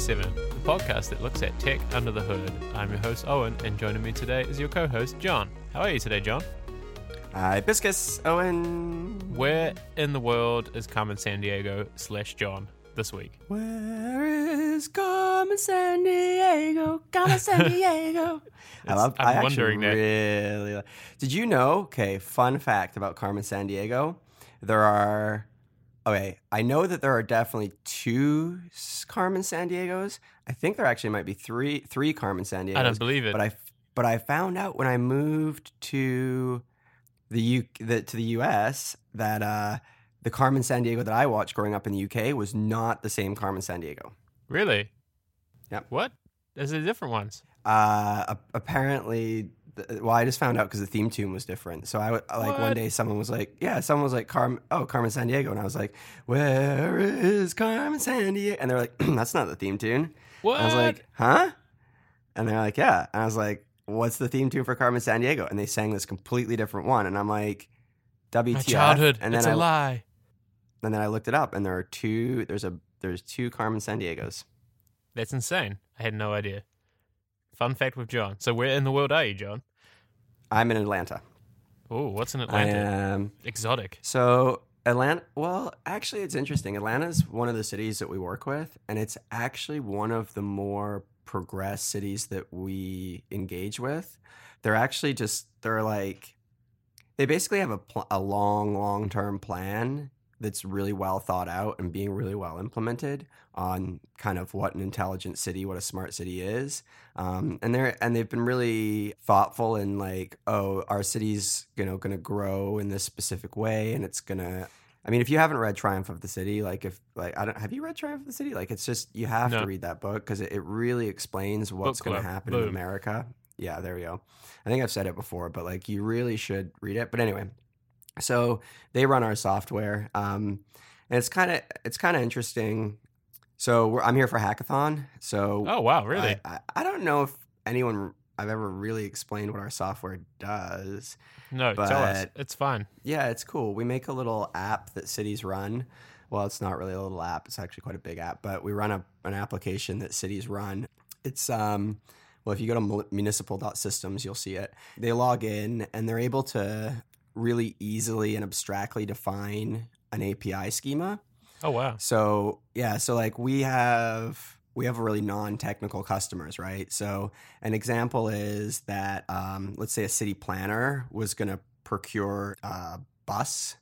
Podcast, episode 37, the podcast that looks at tech under the hood. I'm your host, Owen, and joining me today is your co host, John. How are you today, John? Uh, Hi, Biscus, Owen. Where in the world is Carmen Sandiego slash John this week? Where is Carmen Sandiego? Carmen San Diego. I love. I'm I actually wondering that. really. Did you know? Okay, fun fact about Carmen Sandiego. There are. Okay, I know that there are definitely two Carmen Sandiegos. I think there actually might be three three Carmen Sandiegos. I don't believe it. But I but I found out when I moved to the U the, to the US that uh, the Carmen Sandiego that I watched growing up in the UK was not the same Carmen Sandiego. really? Yeah. What? There's the different ones. Uh, apparently, well, I just found out because the theme tune was different. So I like one day someone was like, yeah, someone was like, Carmen, oh, Carmen Sandiego, and I was like, where is Carmen Sandiego? And they're like, that's not the theme tune. What? I was like, huh? And they're like, yeah. And I was like, what's the theme tune for Carmen Sandiego? And they sang this completely different one. And I'm like, WTF? my childhood. And it's then a I lie. and then I looked it up, and there are two. There's a there's two Carmen Sandiegos. That's insane. I had no idea. Fun fact with John. So, where in the world are you, John? I'm in Atlanta. Oh, what's in I Atlanta? am Exotic. So Atlanta, well, actually, it's interesting. Atlanta's one of the cities that we work with, and it's actually one of the more progressed cities that we engage with. They're actually just they're like they basically have a pl- a long long term plan that's really well thought out and being really well implemented on kind of what an intelligent city, what a smart city is. Um, and they're and they've been really thoughtful in like, oh, our city's you know going to grow in this specific way, and it's gonna. I mean, if you haven't read Triumph of the City, like if like I don't have you read Triumph of the City? Like it's just you have No. to read that book because it, it really explains what's going to happen in America. Yeah, there we go. I think I've said it before, but like you really should read it. But anyway, so they run our software, um, and it's kind of it's kind of interesting. So we're, I'm here for hackathon. So Oh, wow. Really? I, I, I don't know if anyone I've ever really explained what our software does. no, tell us. It's fine. Yeah, it's cool. We make a little app that cities run. Well, it's not really a little app. It's actually quite a big app, but we run a, an application that cities run. It's um well, if you go to municipal.systems, you'll see it. They log in and they're able to really easily and abstractly define an API schema. Oh, wow. So yeah, so like we have we have really non-technical customers, right? So an example is that um, let's say a city planner was going to procure a bus,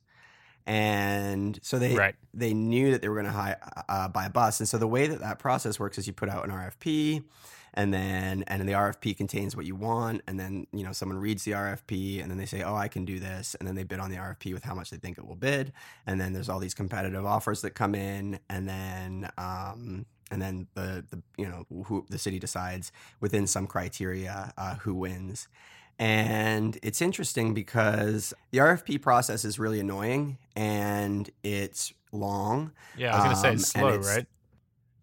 and so they Right. they knew that they were going to uh, buy a bus, and so the way that that process works is you put out an RFP, and then and the RFP contains what you want, and then you know someone reads the RFP, and then they say, oh, I can do this, and then they bid on the RFP with how much they think it will bid, and then there's all these competitive offers that come in, and then um, and then the the you know who the city decides within some criteria uh, who wins. And it's interesting because the RFP process is really annoying and it's long Yeah, I was going to say Um, it's slow, it's- right?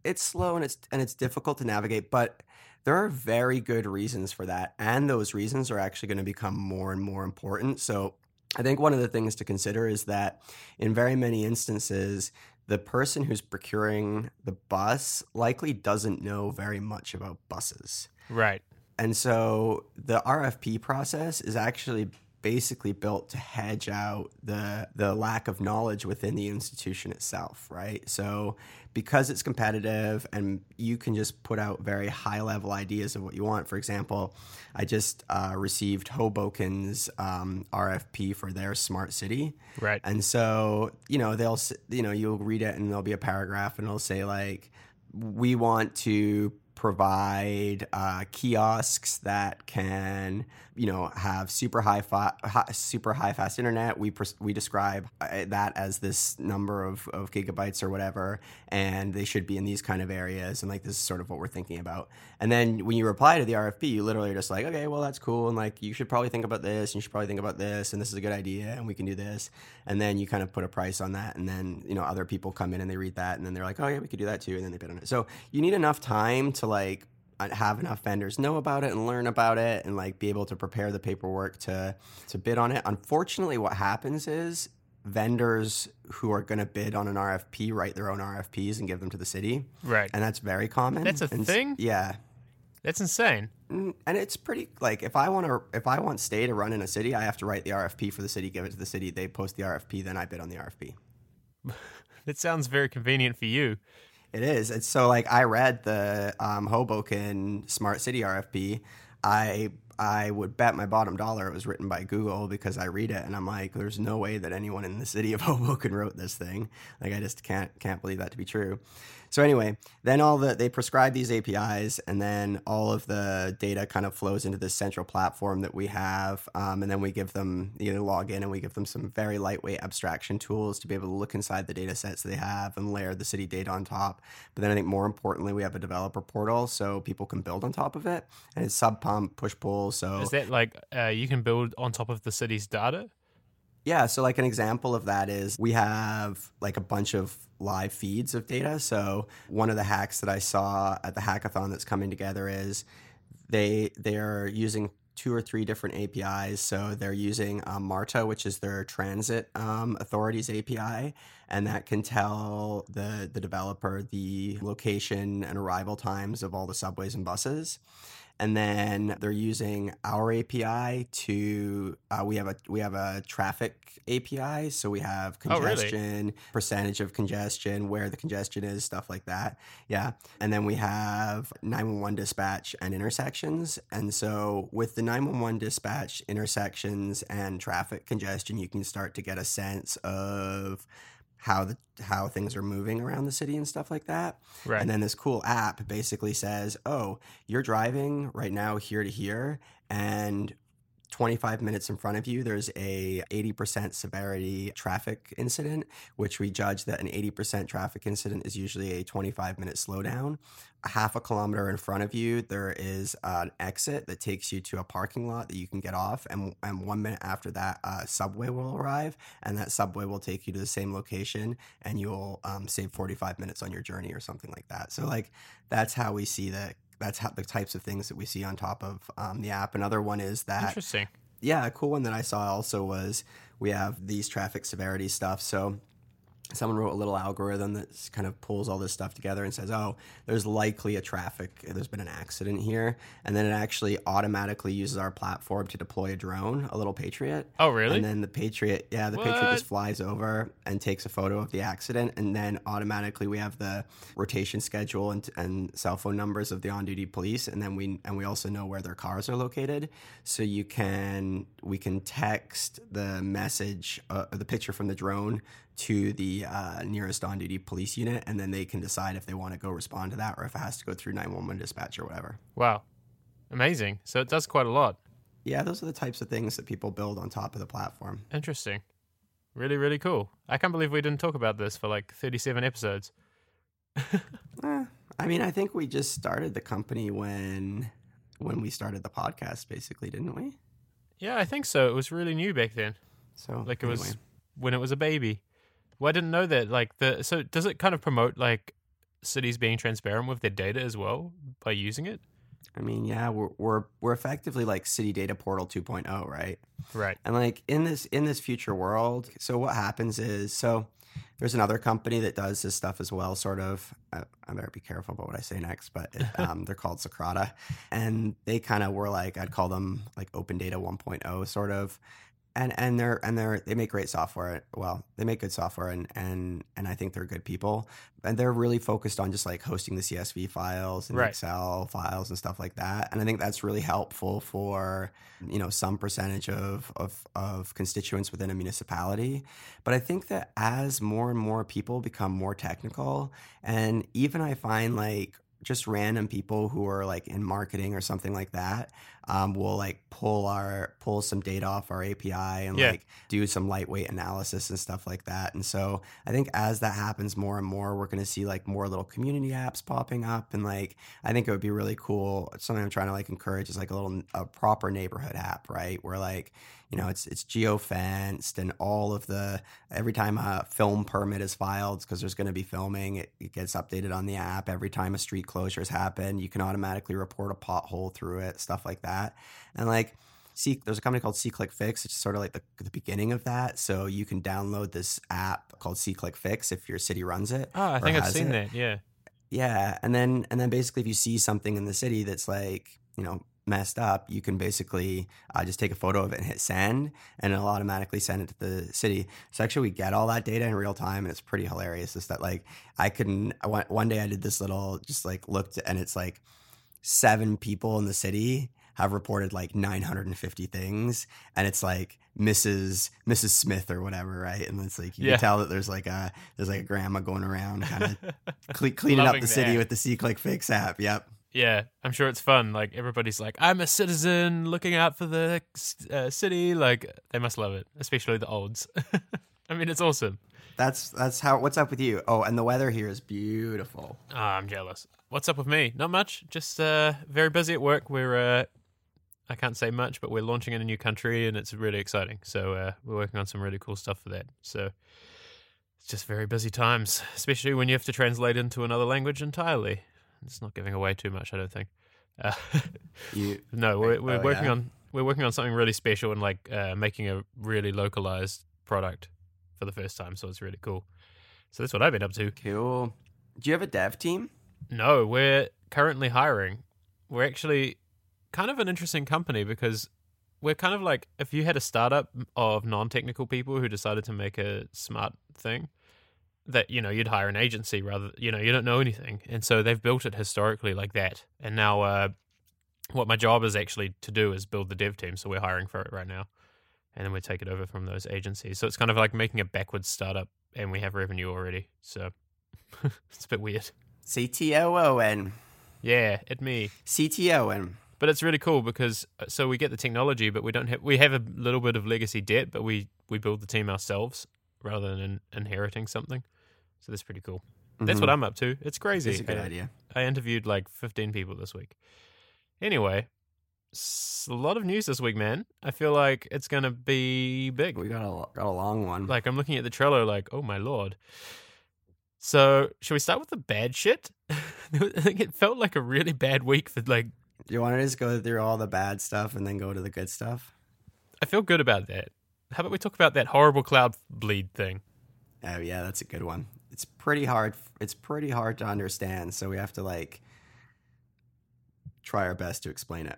it's slow and it's and it's difficult to navigate, but there are very good reasons for that, and those reasons are actually going to become more and more important. So, I think one of the things to consider is that in very many instances, the person who's procuring the bus likely doesn't know very much about buses. Right. And so the RFP process is actually basically built to hedge out the the lack of knowledge within the institution itself, right? So because it's competitive and you can just put out very high level ideas of what you want. For example, I just uh, received Hoboken's um, RFP for their smart city. Right. And so, you know, they'll, you know, you'll read it and there'll be a paragraph and it'll say, like, we want to provide uh, kiosks that can, you know, have super high, fa- hi- super high fast internet. We pres- we describe uh, that as this number of, of gigabytes or whatever, and they should be in these kind of areas. And like this is sort of what we're thinking about. And then when you reply to the RFP, you literally are just like, okay, well that's cool, and like you should probably think about this, and you should probably think about this, and this is a good idea, and we can do this. And then you kind of put a price on that, and then you know other people come in and they read that, and then they're like, oh yeah, we could do that too, and then they bid on it. So you need enough time to like have enough vendors know about it and learn about it and like be able to prepare the paperwork to to bid on it. Unfortunately, what happens is vendors who are going to bid on an RFP write their own RFPs and give them to the city, Right. and that's very common. That's a And thing? Yeah, That's insane. Mm, and it's pretty like if I want to if I want stay to run in a city, I have to write the RFP for the city, give it to the city, they post the RFP, then I bid on the RFP. That sounds very convenient for you. It is. It's so like I read the um, Hoboken Smart City RFP. I I would bet my bottom dollar it was written by Google because I read it and I'm like, there's no way that anyone in the city of Hoboken wrote this thing. Like I just can't can't believe that to be true. So anyway, then all the they prescribe these APIs, and then all of the data kind of flows into this central platform that we have, um, and then we give them you know log in and we give them some very lightweight abstraction tools to be able to look inside the data sets they have and layer the city data on top. But then I think more importantly, we have a developer portal so people can build on top of it, and it's sub pump push pull. So Is that like uh, you can build on top of the city's data? Yeah, so like an example of that is we have like a bunch of live feeds of data. So one of the hacks that I saw at the hackathon that's coming together is they they are using two or three different APIs. So they're using um, Marta, which is their transit um, authorities API, and that can tell the the developer the location and arrival times of all the subways and buses and then they're using our API to uh, we have a we have a traffic API, so we have Oh, really? congestion, percentage of congestion, where the congestion is, stuff like that. Yeah, and then we have 911 dispatch and intersections, and so with the 911 dispatch, intersections, and traffic congestion, you can start to get a sense of how the how things are moving around the city and stuff like that. Right. And then this cool app basically says, "Oh, you're driving right now here to here, and 25 minutes in front of you, there's a 80% severity traffic incident, which we judge that an 80% traffic incident is usually a 25 minute slowdown. A half a kilometer in front of you, there is an exit that takes you to a parking lot that you can get off, and and one minute after that, a subway will arrive, and that subway will take you to the same location, and you'll um, save 45 minutes on your journey or something like that. So like that's how we see that. That's how the types of things that we see on top of um, the app. Another one is that Interesting. yeah, a cool one that I saw also was we have these traffic severity stuff. So someone wrote a little algorithm that kind of pulls all this stuff together and says, "Oh, there's likely a traffic. There's been an accident here," and then it actually automatically uses our platform to deploy a drone, a little Patriot. Oh, really? And then the Patriot, yeah, the Patriot just flies over and takes a photo of the accident, and then automatically we have the rotation schedule and, and cell phone numbers of the on-duty police, and then we and we also know where their cars are located, so you can we can text the message, uh, the picture from the drone to the uh, nearest on-duty police unit, and then they can decide if they want to go respond to that or if it has to go through 911 dispatch or whatever. wow. Amazing. So it does quite a lot. Yeah, those are the types of things that people build on top of the platform. Interesting. Really, really cool. I can't believe we didn't talk about this for like 37 episodes. Eh, I mean, I think we just started the company when when we started the podcast, basically, didn't we? Yeah, I think so. It was really new back then. So Like it was when it was a baby. Well, I didn't know that. Like the so does it kind of promote like cities being transparent with their data as well by using it? I mean, yeah, we're we're we're effectively like City Data Portal 2.0, right? Right. And like in this in this future world, so what happens is so there's another company that does this stuff as well, sort of. I, I better be careful about what I say next, but it, um, they're called Socrata, and they kind of were like I'd call them like Open Data 1.0, sort of. And and they're and they're they make great software. Well, they make good software, and and and I think they're good people. And they're really focused on just like hosting the CSV files and Right. Excel files and stuff like that. And I think that's really helpful for you know some percentage of of of constituents within a municipality. But I think that as more and more people become more technical, and even I find like just random people who are like in marketing or something like that um, will like pull our pull some data off our API and Yeah. like do some lightweight analysis and stuff like that. And so I think as that happens more and more, we're going to see like more little community apps popping up. And like I think it would be really cool. Something I'm trying to like encourage is like a little a proper neighborhood app, right? Where like you know it's it's geo fenced and all of the every time a film permit is filed because there's going to be filming it, it gets updated on the app every time a street closure has happened you can automatically report a pothole through it stuff like that and like See, there's a company called SeeClick Fix. It's sort of like the, the beginning of that. So you can download this app called SeeClick Fix if your city runs it. Oh, I think I've seen it. that. Yeah. Yeah, and then and then basically, if you see something in the city that's like you know messed up, you can basically uh, just take a photo of it and hit send, and it'll automatically send it to the city. So actually, we get all that data in real time, and it's pretty hilarious. Is that like I went- one day I did this little just like looked, and it's like seven people in the city have reported like 950 things and it's like mrs mrs smith or whatever right and it's like you Yeah. can tell that there's like a there's like a grandma going around kind of cle- cleaning up the city that. with the SeeClick Fix app. Yep. Yeah, I'm sure it's fun. Like everybody's like, I'm a citizen looking out for the uh, city. Like they must love it, especially the olds. I mean, it's awesome. That's that's how. What's up with you? Oh, and the weather here is beautiful. Ah, I'm jealous. What's up with me? Not much. Just uh, very busy at work. We're uh, I can't say much, but we're launching in a new country, and it's really exciting. So uh, we're working on some really cool stuff for that. So it's just very busy times, especially when you have to translate into another language entirely. It's not giving away too much, I don't think. Uh, You no, we're we're Oh, working yeah? on we're working on something really special and like uh, making a really localized product for the first time. So it's really cool. So that's what I've been up to. cool. Do you have a dev team? No, we're currently hiring. We're actually kind of an interesting company because we're kind of like if you had a startup of non-technical people who decided to make a smart thing that you know you'd hire an agency rather you know you don't know anything. And so they've built it historically like that. And now uh what my job is actually to do is build the dev team. So we're hiring for it right now. And then we take it over from those agencies. So it's kind of like making a backwards startup and we have revenue already. So it's a bit weird. CTOON. yeah it me. CTON. but it's really cool because uh, so we get the technology, but we don't have we have a little bit of legacy debt, but we we build the team ourselves rather than inheriting something. So that's pretty cool. That's what I'm up to. It's crazy. It's Mm-hmm. a good I, idea. I interviewed like 15 people this week. Anyway, a lot of news this week, man. I feel like it's gonna be big. We got a got a long one. Like I'm looking at the Trello, like oh my lord. So should we start with the bad shit? I think it felt like a really bad week for like Do you want to just go through all the bad stuff and then go to the good stuff? I feel good about that. How about we talk about that horrible cloud bleed thing? Oh yeah, that's a good one. It's pretty hard. It's pretty hard to understand, so we have to like try our best to explain it.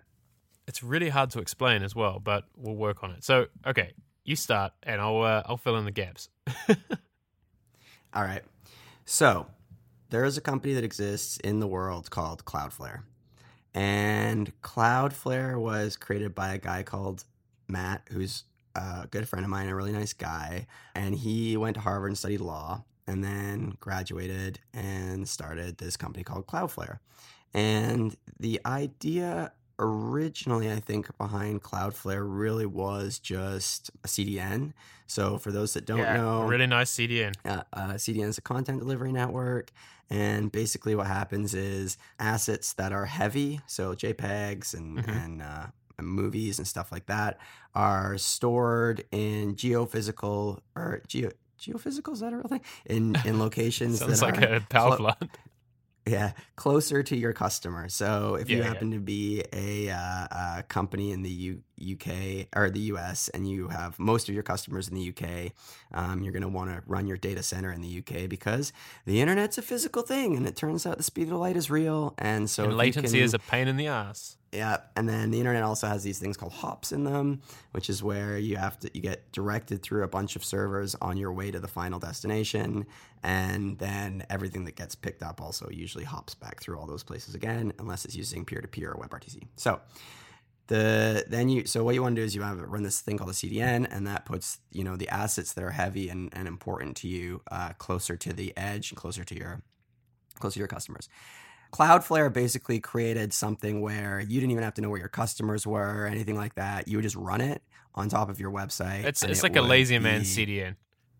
It's really hard to explain as well, but we'll work on it. So, okay, you start, and I'll uh, I'll fill in the gaps. All right. So, there is a company that exists in the world called Cloudflare. And Cloudflare was created by a guy called Matt, who's a good friend of mine, a really nice guy. And he went to Harvard and studied law and then graduated and started this company called Cloudflare. And the idea originally, I think, behind Cloudflare really was just a CDN. So, for those that don't know, really nice CDN. uh, uh, CDN is a content delivery network. And basically, what happens is assets that are heavy, so JPEGs and, Mhm. and uh, movies and stuff like that, are stored in geophysical or geo geophysical is that a real thing in in locations Sounds that like are a power clo- plant. yeah, closer to your customer. So if you Yeah, yeah. happen to be a, uh, a company in the U- UK or the US and you have most of your customers in the UK, um, you're going to want to run your data center in the UK because the internet's a physical thing and it turns out the speed of light is real. And so and latency can- is a pain in the ass. yeah, and then the internet also has these things called hops in them, which is where you have to you get directed through a bunch of servers on your way to the final destination, and then everything that gets picked up also usually hops back through all those places again, unless it's using peer to peer or WebRTC. So the then you so what you want to do is you have run this thing called a CDN, and that puts you know the assets that are heavy and, and important to you uh, closer to the edge and closer to your closer to your customers. Cloudflare basically created something where you didn't even have to know where your customers were or anything like that. You would just run it on top of your website. It's it's it like a lazy man be- CDN.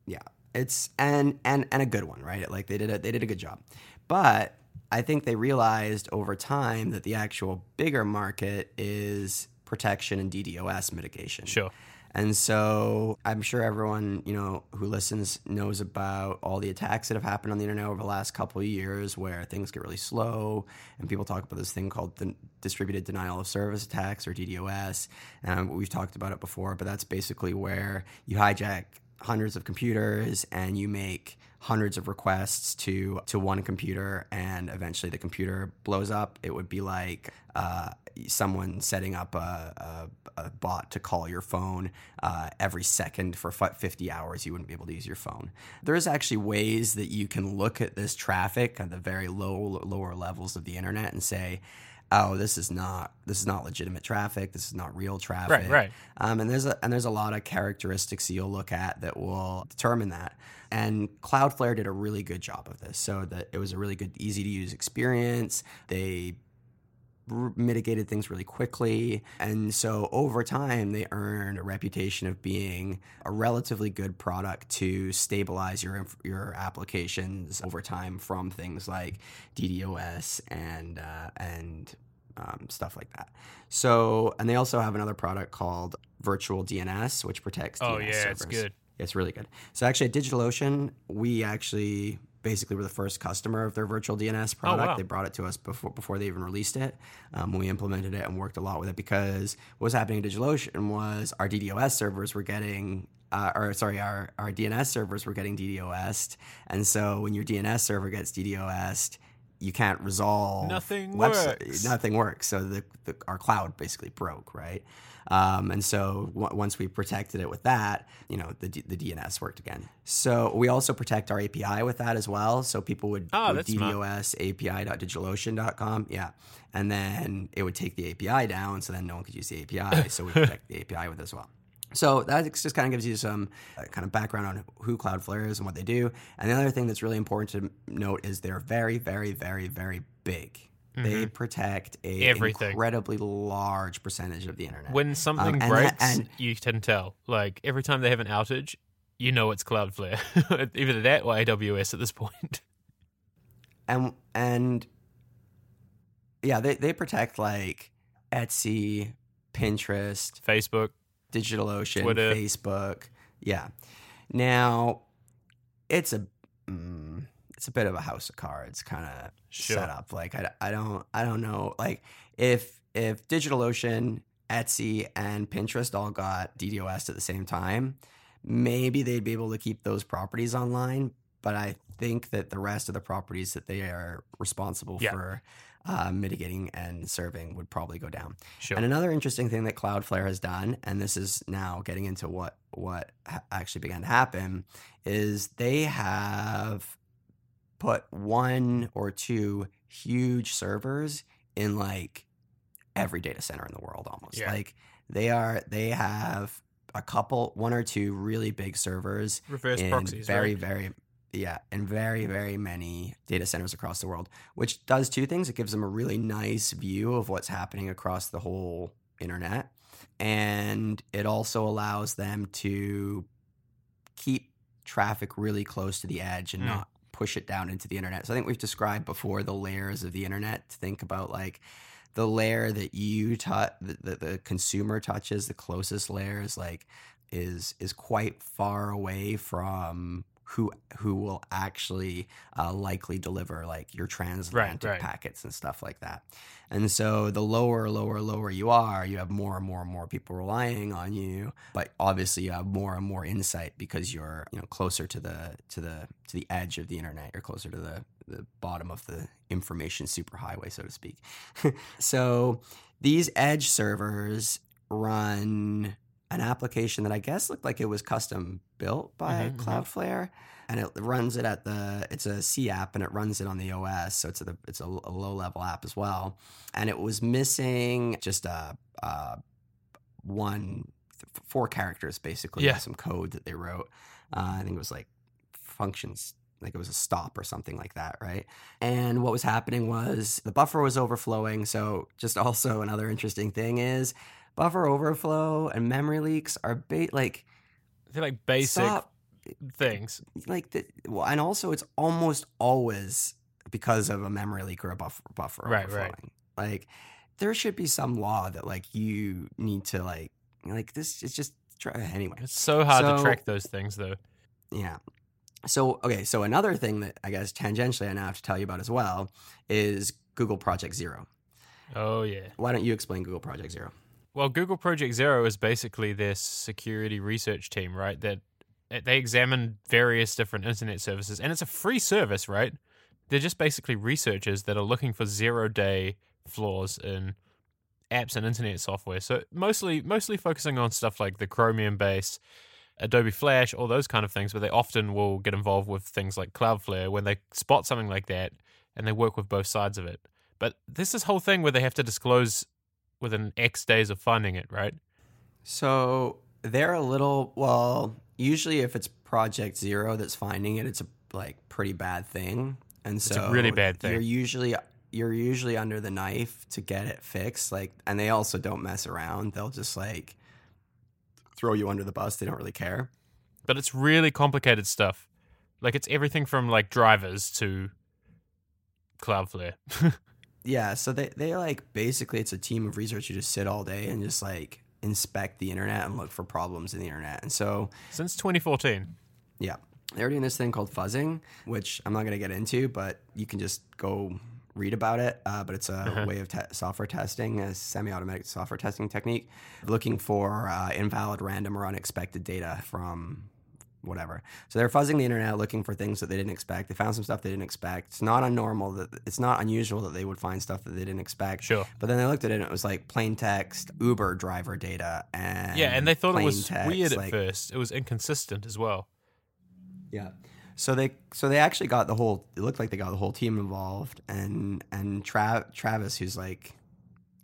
Yeah, it's and and and a good one, right? Like they did a they did a good job, but I think they realized over time that the actual bigger market is protection and DDoS mitigation. Sure. And so I'm sure everyone, you know, who listens knows about all the attacks that have happened on the internet over the last couple of years where things get really slow and people talk about this thing called the distributed denial of service attacks or DDoS. And um, we've talked about it before, but that's basically where you hijack hundreds of computers and you make hundreds of requests to to one computer and eventually the computer blows up. It would be like uh, someone setting up a, a, a, bot to call your phone uh, every second for 50 hours you wouldn't be able to use your phone. There's actually ways that you can look at this traffic at the very low lower levels of the internet and say oh, this is not this is not legitimate traffic. This is not real traffic. Right, right. Um, and there's a and there's a lot of characteristics you'll look at that will determine that. And Cloudflare did a really good job of this. So that it was a really good, easy to use experience. They mitigated things really quickly. And so over time, they earned a reputation of being a relatively good product to stabilize your your applications over time from things like DDoS and uh, and um, stuff like that. So, and they also have another product called Virtual DNS, which protects. Oh DNS yeah, servers. it's good. It's really good. So actually, at DigitalOcean, we actually basically were the first customer of their virtual DNS product. Oh, wow. They brought it to us before before they even released it. Um, we implemented it and worked a lot with it because what was happening at DigitalOcean was our DDoS servers were getting. Uh, or sorry, our, our DNS servers were getting DDoSed, and so when your DNS server gets DDoSed, you can't resolve Nothing website- works. Nothing works. So the, the our cloud basically broke, right? Um, and so w- once we protected it with that, you know, the, D- the DNS worked again. So we also protect our API with that as well. So people would, Oh. DDoS API.digitalocean.com. Yeah. And then it would take the API down. So then no one could use the API. so we protect the API with it as well. So that just kind of gives you some uh, kind of background on who Cloudflare is and what they do. And the other thing that's really important to note is they're very, very, very, very big. They protect a Mm-hmm. Everything. incredibly large percentage of the internet. When something and breaks, that- and- you can tell. Like every time they have an outage, you know it's Cloudflare. Either that or AWS at this point. and and yeah, they they protect like Etsy, Pinterest, Facebook. DigitalOcean, Twitter. Facebook. Yeah. Now, it's a mm, it's a bit of a house of cards kind of Sure. setup. Like I, I don't I don't know like if if DigitalOcean, Etsy, and Pinterest all got DDoS at the same time, maybe they'd be able to keep those properties online. But I think that the rest of the properties that they are responsible Yeah. for uh, mitigating and serving would probably go down. Sure. And another interesting thing that Cloudflare has done, and this is now getting into what what ha- actually began to happen, is they have put one or two huge servers in like every data center in the world almost. Yeah. Like they are they have a couple one or two really big servers Reverse in proxies. very right? very yeah in very very many data centers across the world which does two things it gives them a really nice view of what's happening across the whole internet and it also allows them to keep traffic really close to the edge and Mm. not push it down into the internet. So i think we've described before the layers of the internet to think about like the layer that you touch the, the, the consumer touches the closest layer is like is is quite far away from who who will actually uh, likely deliver like your transatlantic right. packets and stuff like that. And so the lower, lower, lower you are, you have more and more and more people relying on you. But obviously, you have more and more insight because you're you know closer to the to the to the edge of the internet. You're closer to the the bottom of the information superhighway, so to speak. so these edge servers run an application that I guess looked like it was custom built by Mhm, mhm. Cloudflare, and it runs it at the. It's a C app, and it runs it on the OS, so it's a it's a, a low level app as well. And it was missing just a, a one four characters basically, Yeah. some code that they wrote. Uh, I think it was like functions like it was a stop or something like that, right? And what was happening was the buffer was overflowing. So, just also another interesting thing is buffer overflow and memory leaks are ba- like They're like basic stop things. like the, well, and also it's almost always because of a memory leak or a buffer buffer Right, overflowing. right. Like there should be some law that like you need to like like this is just Try, anyway, It's so hard to track those things, though. yeah. So okay, so another thing that I guess tangentially I now have to tell you about as well is Google Project Zero. Oh yeah. Why don't you explain Google Project Zero? Well, Google Project Zero is basically their security research team, right? That they examine various different internet services, and it's a free service, right? They're just basically researchers that are looking for zero day flaws in apps and internet software. So mostly, mostly focusing on stuff like the Chromium base, Adobe Flash, all those kind of things. But they often will get involved with things like Cloudflare when they spot something like that, and they work with both sides of it. But this this whole thing where they have to disclose within X days of finding it, right? So they're a little well. Usually, if it's Project Zero that's finding it, it's a like pretty bad thing, and a so really bad thing. You're usually you're usually under the knife to get it fixed. Like, and they also don't mess around. They'll just like throw you under the bus. They don't really care. But it's really complicated stuff. Like it's everything from like drivers to Cloudflare. Yeah, so they they like basically it's a team of researchers who just sit all day and just like inspect the internet and look for problems in the internet. And so Since 2014. Yeah. They're doing this thing called fuzzing, which I'm not going to get into, but you can just go read about it. Uh, but it's a Uh-huh. way of te- software testing, a semi automatic software testing technique, looking for uh, invalid, random, or unexpected data from whatever. So they're fuzzing the internet looking for things that they didn't expect. They found some stuff they didn't expect. It's not unnormal that it's not unusual that they would find stuff that they didn't expect. Sure. But then they looked at it and it was like plain text, Uber driver data, and Yeah, and they thought it was text, weird at like- first. It was inconsistent as well. Yeah. So they so they actually got the whole it looked like they got the whole team involved and and Tra- Travis who's like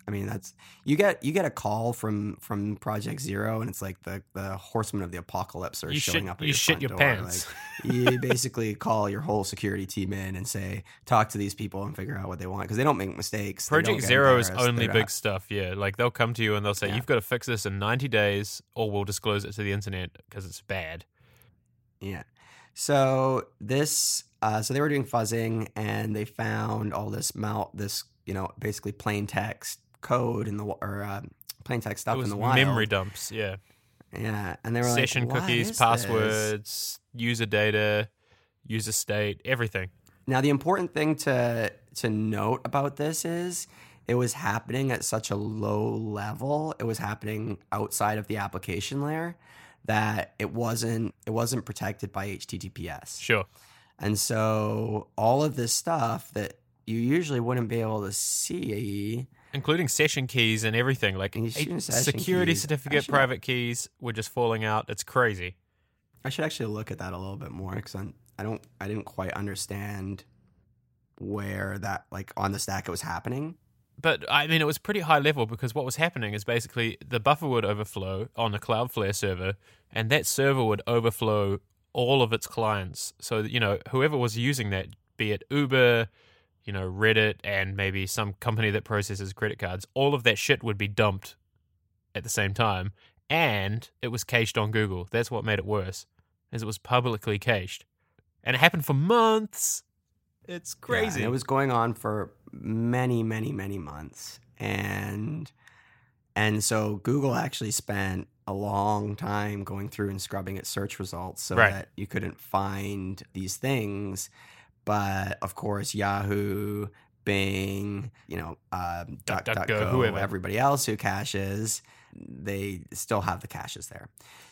I mean that's you get you get a call from from Project Zero and it's like the the horsemen of the apocalypse are You showing shit- up at you your shit front your door. pants. Like, you basically call your whole security team in and say talk to these people and figure out what they want because they don't make mistakes. Project Zero is only They're big stuff, yeah. Like they'll come to you and they'll say, Yeah. You've got to fix this in 90 days or we'll disclose it to the internet because it's bad. Yeah. So this, uh, so they were doing fuzzing, and they found all this mal, this you know, basically plain text code in the or uh, plain text stuff in the wild. memory dumps, yeah. Yeah, and they were Session like, "What cookies, is this?" passwords, user data, user state, everything. Now, the important thing to to note about this is it was happening at such a low level. It was happening outside of the application layer that it wasn't it wasn't protected by HTTPS. Sure. And so all of this stuff that you usually wouldn't be able to see. Including session keys and everything. Like And you should a- use session security keys. certificate, private keys were just falling out. It's crazy. I should actually look at that a little bit more because I don't I didn't quite understand where that like on the stack it was happening. But I mean, it was pretty high level because what was happening is basically the buffer would overflow on the Cloudflare server, and that server would overflow all of its clients. So that, you know, whoever was using that, be it Uber, you know, Reddit, and maybe some company that processes credit cards, all of that shit would be dumped at the same time, and it was cached on Google. That's what made it worse, as it was publicly cached, and it happened for months. It's Yeah, crazy. and it was going on for many, many, many months. And and so Google actually spent a long time going through and scrubbing its search results so Right. that you couldn't find these things. But of course, Yahoo, Bing, you know, um, DuckDuckGo, DuckDuckGo, whoever. everybody else who caches, they still have the caches there.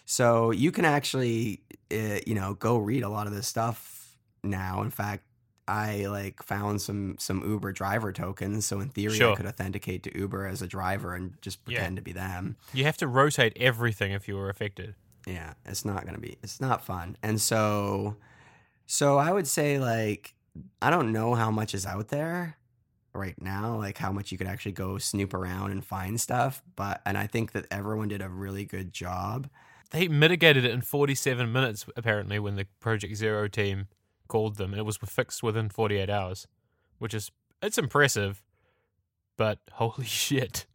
So you can actually, uh, you know, go read a lot of this stuff now. In fact, I like found some some Uber driver tokens, so in theory, Sure. I could authenticate to Uber as a driver and just Yeah. pretend to be them. you have to rotate everything if you were affected. Yeah, it's not gonna be. It's not fun. And so, so I would say like I don't know how much is out there right now, like how much you could actually go snoop around and find stuff. But and I think that everyone did a really good job. They mitigated it in 47 minutes, apparently, when the Project Zero team called them, and it was fixed within 48 hours, which is it's impressive. But holy shit!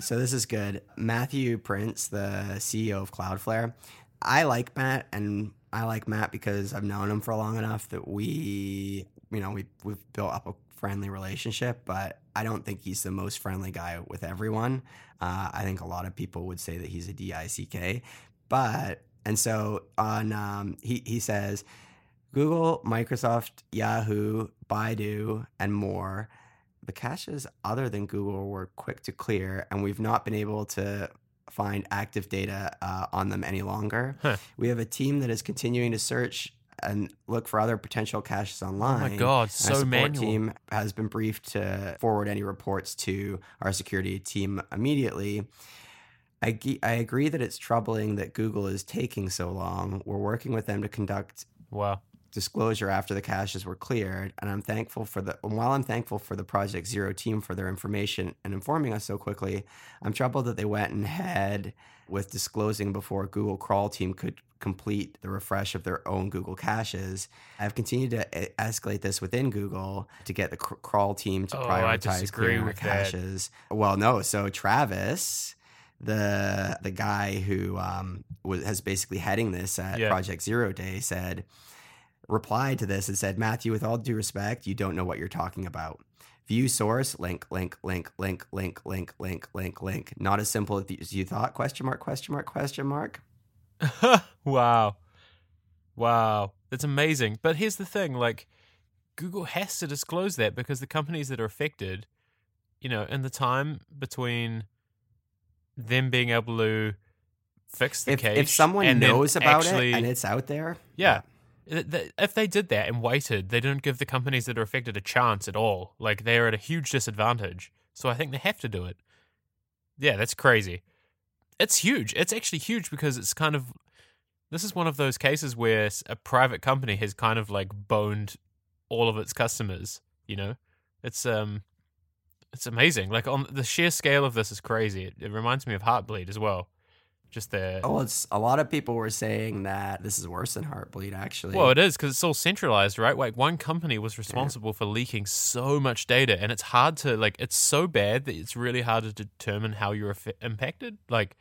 so this is good. Matthew Prince, the CEO of Cloudflare. I like Matt, and I like Matt because I've known him for long enough that we, you know, we we've built up a friendly relationship. But I don't think he's the most friendly guy with everyone. Uh, I think a lot of people would say that he's a dick. But and so on, um, he he says Google, Microsoft, Yahoo, Baidu, and more. The caches other than Google were quick to clear, and we've not been able to find active data uh, on them any longer. Huh. We have a team that is continuing to search and look for other potential caches online. Oh my God, so our support manual. team has been briefed to forward any reports to our security team immediately. I, I agree that it's troubling that Google is taking so long. We're working with them to conduct Wow. Disclosure after the caches were cleared and i'm thankful for the while i'm thankful for the project zero team for their information and informing us so quickly i'm troubled that they went ahead with disclosing before google crawl team could complete the refresh of their own google caches i've continued to escalate this within google to get the cr- crawl team to Oh, prioritize clearing our with that. caches well no so travis the the guy who um, was has basically heading this at Yeah. Project Zero Day said replied to this and said, Matthew, with all due respect, you don't know what you're talking about. View source, link, link, link, link, link, link, link, link, link. Not as simple as you thought, question mark, question mark, question mark. wow. Wow. That's amazing. But here's the thing like, Google has to disclose that because the companies that are affected, you know, in the time between them being able to fix the If, cache if someone knows about actually, it and it's out there, yeah. Th- If they did that and waited, they didn't give the companies that are affected a chance at all. Like they're at a huge disadvantage. So I think they have to do it. Yeah, that's crazy. It's huge. It's actually huge because it's kind of this is one of those cases where a private company has kind of like boned all of its customers, you know? It's um it's amazing. Like on the sheer scale of this is crazy. It, it reminds me of Heartbleed as well. Just the oh, it's a lot of people were saying that this is worse than Heartbleed, actually. Well, it is because it's all centralized, right? Like one company was responsible for leaking so much data, and it's hard to like. It's so bad that it's really hard to determine how you're impacted. Like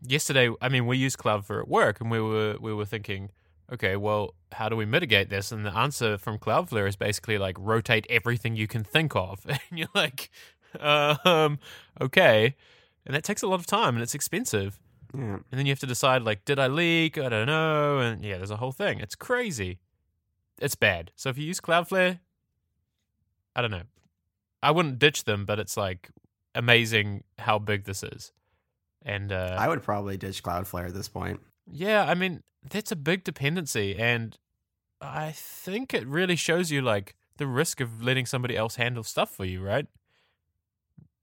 yesterday, I mean, we use Cloudflare at work, and we were we were thinking, okay, well, how do we mitigate this? And the answer from Cloudflare is basically like rotate everything you can think of, and you're like, um, okay, and that takes a lot of time and it's expensive. Yeah. And then you have to decide, like, did I leak? I don't know. And yeah, there's a whole thing. It's crazy. It's bad. So if you use Cloudflare, I don't know. I wouldn't ditch them, but it's like amazing how big this is. And uh, I would probably ditch Cloudflare at this point. yeah, I mean, that's a big dependency. And I think it really shows you, like, the risk of letting somebody else handle stuff for you, right?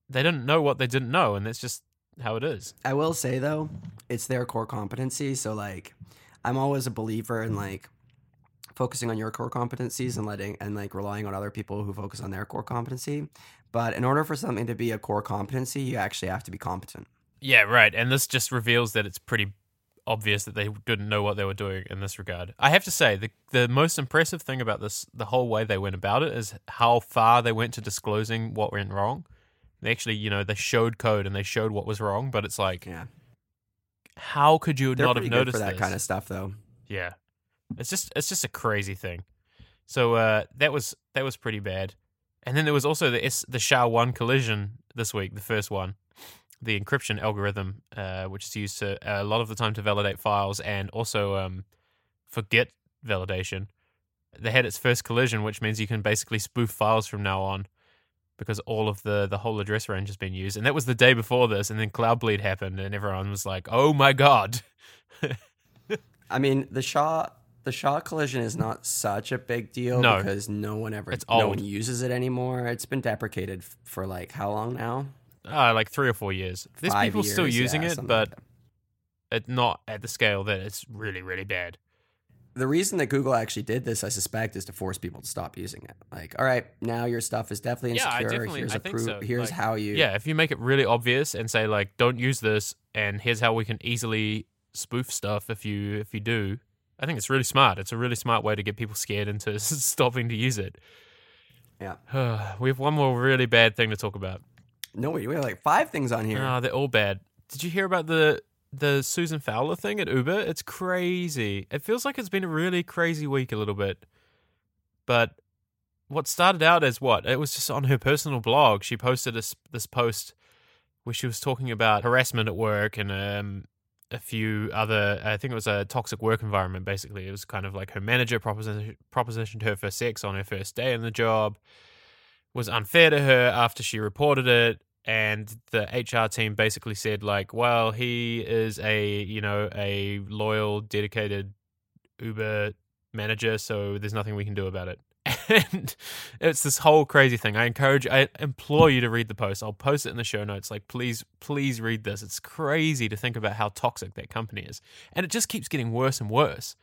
They didn't know what they didn't know, and that's just how it is. I will say though, it's their core competency. So like, I'm always a believer in like focusing on your core competencies and letting and like relying on other people who focus on their core competency. But in order for something to be a core competency, you actually have to be competent. Yeah, right. And this just reveals that it's pretty obvious that they didn't know what they were doing in this regard. I have to say, the the most impressive thing about this, the whole way they went about it, is how far they went to disclosing what went wrong. They actually, you know, they showed code and they showed what was wrong, but it's like, Yeah, how could you they're not have noticed for that this? kind of stuff though. Yeah, it's just it's just a crazy thing. So uh, that was that was pretty bad. And then there was also the S, the SHA one collision this week, the first one, the encryption algorithm, uh, which is used to a lot of the time to validate files and also um, for Git validation. They had its first collision, which means you can basically spoof files from now on because all of the the whole address range has been used. And that was the day before this, and then Cloudbleed happened, and everyone was like, "Oh my god!" I mean, the SHA the SHA collision is not such a big deal No. because no one ever It's no old. one uses it anymore. It's been deprecated for like how long now? uh, like three or four years. There's Five people still using yeah, it, but like it not at the scale that it's really, really bad. The reason that Google actually did this, I suspect, is to force people to stop using it. Like, all right, now your stuff is definitely insecure. Yeah, I definitely- here's I a think proof. so. Here's Like, how you. Yeah, if you make it really obvious and say like, don't use this, and here's how we can easily spoof stuff if you if you do. I think it's really smart. It's a really smart way to get people scared into stopping to use it. Yeah. we have one more really bad thing to talk about. No, we have like five things on here. Ah, they're all bad. Did you hear about the the Susan Fowler thing at Uber, it's crazy. It feels like it's been a really crazy week a little bit. But what started out as what? It was just on her personal blog. She posted this this post where she was talking about harassment at work and um, a few other. I think it was a toxic work environment. Basically, it was kind of like her manager proposition propositioned her for sex on her first day in the job. Was unfair to her after she reported it, and the HR team basically said like, "Well, he is a you know a loyal, dedicated Uber manager, so there's nothing we can do about it." and it's this whole crazy thing. I encourage, I implore you to read the post. I'll post it in the show notes. Like, please, please read this. It's crazy to think about how toxic that company is, and it just keeps getting worse and worse.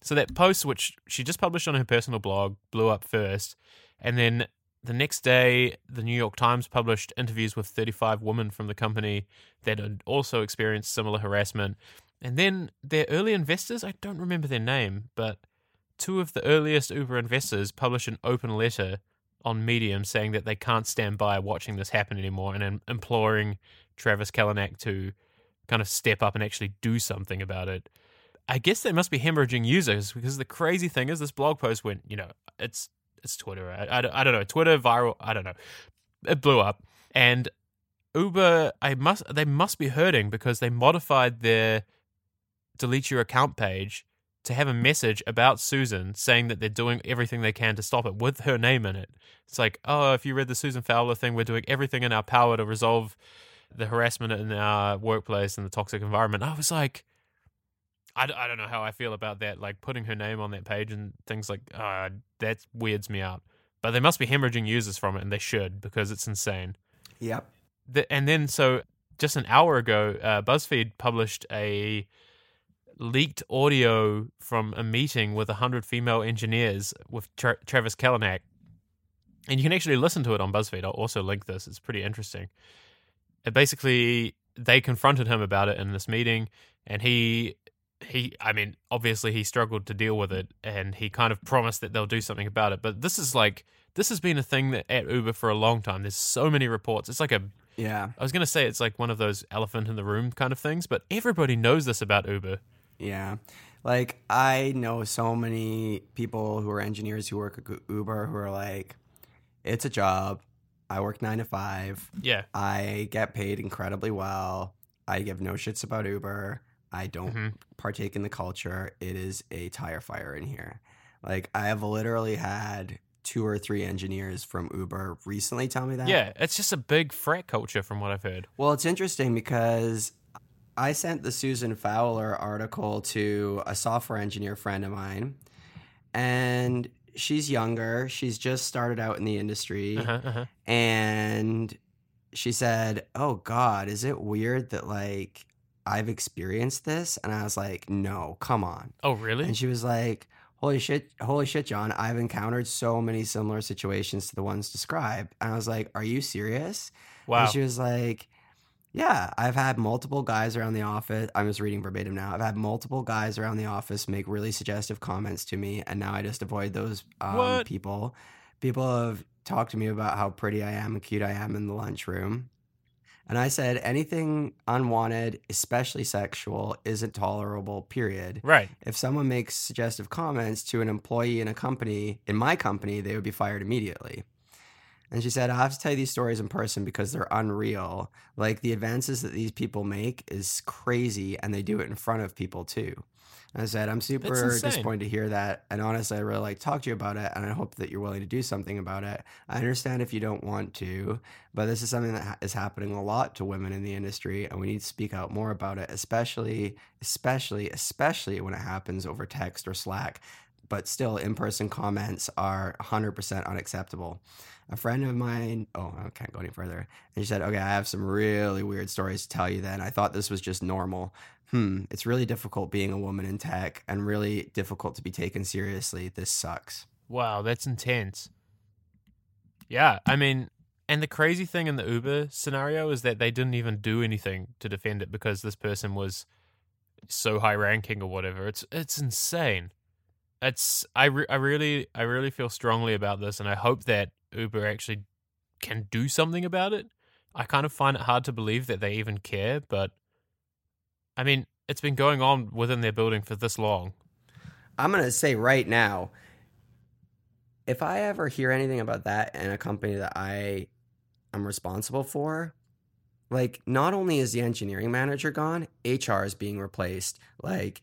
So that post, which she just published on her personal blog, blew up first, and then the next day, the New York Times published interviews with 35 women from the company that had also experienced similar harassment. And then their early investors, I don't remember their name, but two of the earliest Uber investors published an open letter on Medium saying that they can't stand by watching this happen anymore and imploring Travis Kalanick to kind of step up and actually do something about it. I guess they must be hemorrhaging users because the crazy thing is this blog post went, you know, it's it's Twitter. I, I, I don't know. Twitter viral. I don't know. It blew up. And Uber, I must they must be hurting because they modified their delete your account page to have a message about Susan saying that they're doing everything they can to stop it with her name in it. It's like, oh, if you read the Susan Fowler thing, we're doing everything in our power to resolve the harassment in our workplace and the toxic environment. I was like, I, I don't know how I feel about that. Like putting her name on that page and things like uh, that weirds me out. But they must be hemorrhaging users from it, and they should because it's insane. Yep. The, and then so just an hour ago, uh, BuzzFeed published a leaked audio from a meeting with 100 female engineers with Tra- Travis Kalanick. And you can actually listen to it on BuzzFeed. I'll also link this. It's pretty interesting. It basically, they confronted him about it in this meeting, and he, he, I mean, obviously he struggled to deal with it, and he kind of promised that they'll do something about it. But this is like, this has been a thing that at Uber for a long time. There's so many reports. It's like a Yeah. I was going to say it's like one of those elephant in the room kind of things, but everybody knows this about Uber. Yeah. Like I know so many people who are engineers who work at Uber who are like, it's a job. I work nine to five. Yeah. I get paid incredibly well. I give no shits about Uber. I don't Mhm. partake in the culture. It is a tire fire in here. Like I have literally had two or three engineers from Uber recently tell me that. Yeah, it's just a big frat culture from what I've heard. Well, it's interesting because I sent the Susan Fowler article to a software engineer friend of mine, and she's younger. She's just started out in the industry, Uh-huh, uh-huh. and she said, "Oh God, is it weird that like I've experienced this?" And I was like, "No, come on." Oh, really? And she was like, "Holy shit, holy shit, John! I've encountered so many similar situations to the ones described." And I was like, "Are you serious?" wow. And she was like, Yeah, I've had multiple guys around the office. I'm just reading verbatim now. I've had multiple guys around the office make really suggestive comments to me, and now I just avoid those um, people. People have talked to me about how pretty I am and cute I am in the lunchroom. And I said, anything unwanted, especially sexual, isn't tolerable, period. right. If someone makes suggestive comments to an employee in a company, in my company, they would be fired immediately. And she said, I have to tell you these stories in person because they're unreal. Like the advances that these people make is crazy, and they do it in front of people too. And I said, I'm super disappointed to hear that. And honestly, I really like to talk to you about it, and I hope that you're willing to do something about it. I understand if you don't want to, but this is something that ha- is happening a lot to women in the industry, and we need to speak out more about it, especially, especially, especially when it happens over text or Slack. But still, in person comments are 100% unacceptable a friend of mine oh i can't go any further and she said okay i have some really weird stories to tell you then i thought this was just normal hmm it's really difficult being a woman in tech and really difficult to be taken seriously this sucks Wow, that's intense. Yeah, I mean, and the crazy thing in the Uber scenario is that they didn't even do anything to defend it because this person was so high ranking or whatever. It's it's insane. It's I re- I really I really feel strongly about this and I hope that Uber actually can do something about it. I kind of find it hard to believe that they even care, but I mean, it's been going on within their building for this long. I'm gonna say right now, if I ever hear anything about that in a company that I am responsible for, like not only is the engineering manager gone, HR is being replaced. Like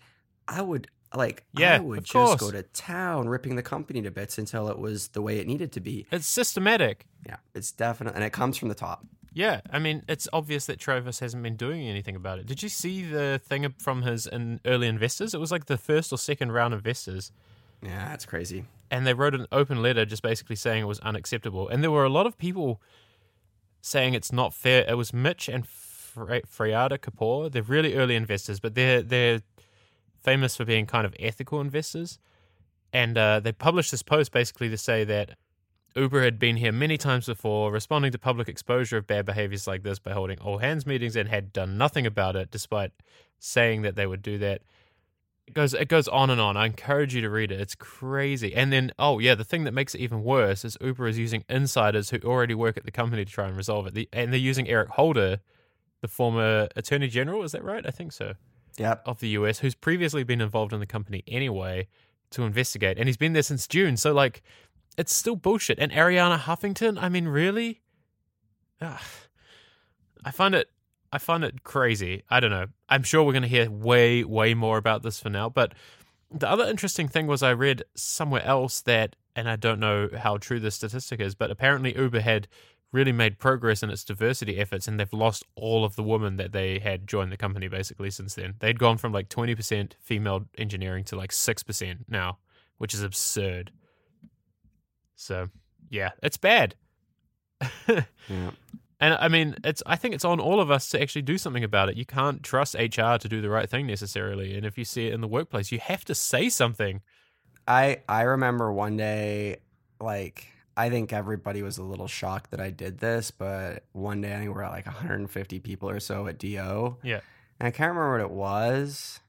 I would like Yeah, I would just course. go to town ripping the company to bits until it was the way it needed to be. It's systematic. Yeah, it's definitely and it comes from the top. Yeah, I mean, it's obvious that Travis hasn't been doing anything about it. Did you see the thing from his in early investors? It was like the first or second round of investors, Yeah, that's crazy. and they wrote an open letter just basically saying it was unacceptable. And there were a lot of people saying it's not fair. It was Mitch and Fre- Freada Kapor. They're really early investors, but they're they're famous for being kind of ethical investors. And uh, they published this post basically to say that Uber had been here many times before, responding to public exposure of bad behaviors like this by holding all hands meetings and had done nothing about it, despite saying that they would do that. It goes it goes on and on. I encourage you to read it. It's crazy. And then oh yeah, the thing that makes it even worse is Uber is using insiders who already work at the company to try and resolve it. The, and they're using Eric Holder, the former attorney general, is that right? I think so Yep. of the US who's previously been involved in the company anyway to investigate. And he's been there since June. So, like, it's still bullshit. And Arianna Huffington, I mean, really? Ugh. I find it. I find it crazy. I don't know. I'm sure we're going to hear way, way more about this for now. But the other interesting thing was I read somewhere else that, and I don't know how true this statistic is, but apparently Uber had really made progress in its diversity efforts and they've lost all of the women that they had joined the company basically since then. They'd gone from like 20% female engineering to like 6% now, which is absurd. So, yeah, it's bad. Yeah. And I mean, it's I think it's on all of us to actually do something about it. You can't trust HR to do the right thing necessarily, and if you see it in the workplace, you have to say something. I I remember one day, like I think everybody was a little shocked that I did this, but one day I think we're at like 150 people or so at Do. Yeah. and I can't remember what it was,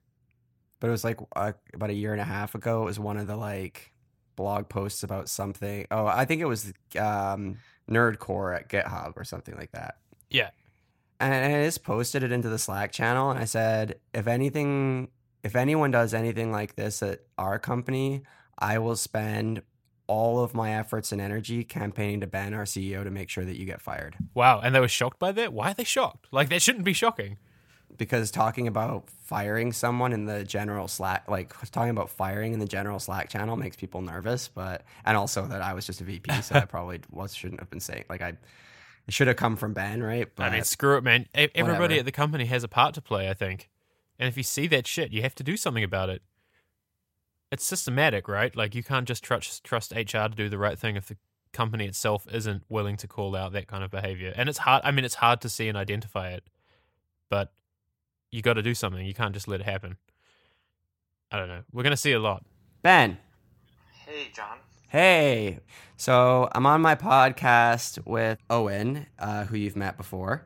but it was like uh, about a year and a half ago. It was one of the like blog posts about something. Oh, I think it was um, Nerdcore at GitHub or something like that. Yeah. And I just posted it into the Slack channel, and I said, if anything, if anyone does anything like this at our company, I will spend all of my efforts and energy campaigning to ban our CEO to make sure that you get fired. Wow, and they were shocked by that. Why are they shocked? Like that shouldn't be shocking. Because talking about firing someone in the general Slack, like talking about firing in the general Slack channel makes people nervous. But and also that I was just a VP, so I probably was shouldn't have been saying like I. It should have come from Ben, right? But I mean, screw it, man. Everybody whatever. at the company has a part to play, I think. And if you see that shit, you have to do something about it. It's systematic, right? Like you can't just trust trust HR to do the right thing if the company itself isn't willing to call out that kind of behavior. And it's hard. I mean, it's hard to see and identify it, but you got to do something. You can't just let it happen. I don't know. We're gonna see a lot. Ben, Hey, John. Hey, so I'm on my podcast with Owen, uh, who you've met before.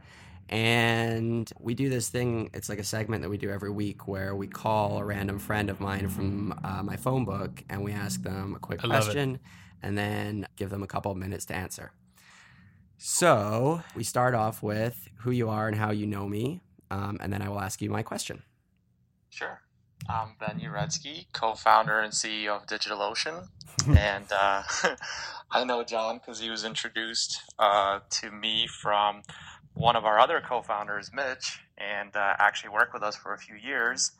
And we do this thing, it's like a segment that we do every week where we call a random friend of mine from uh, my phone book and we ask them a quick I question and then give them a couple of minutes to answer. So we start off with who you are and how you know me, um, and then I will ask you my question. Sure. I'm Ben Uretsky, co-founder and CEO of DigitalOcean, and uh, I know John because he was introduced uh, to me from one of our other co-founders, Mitch, and uh, actually worked with us for a few years.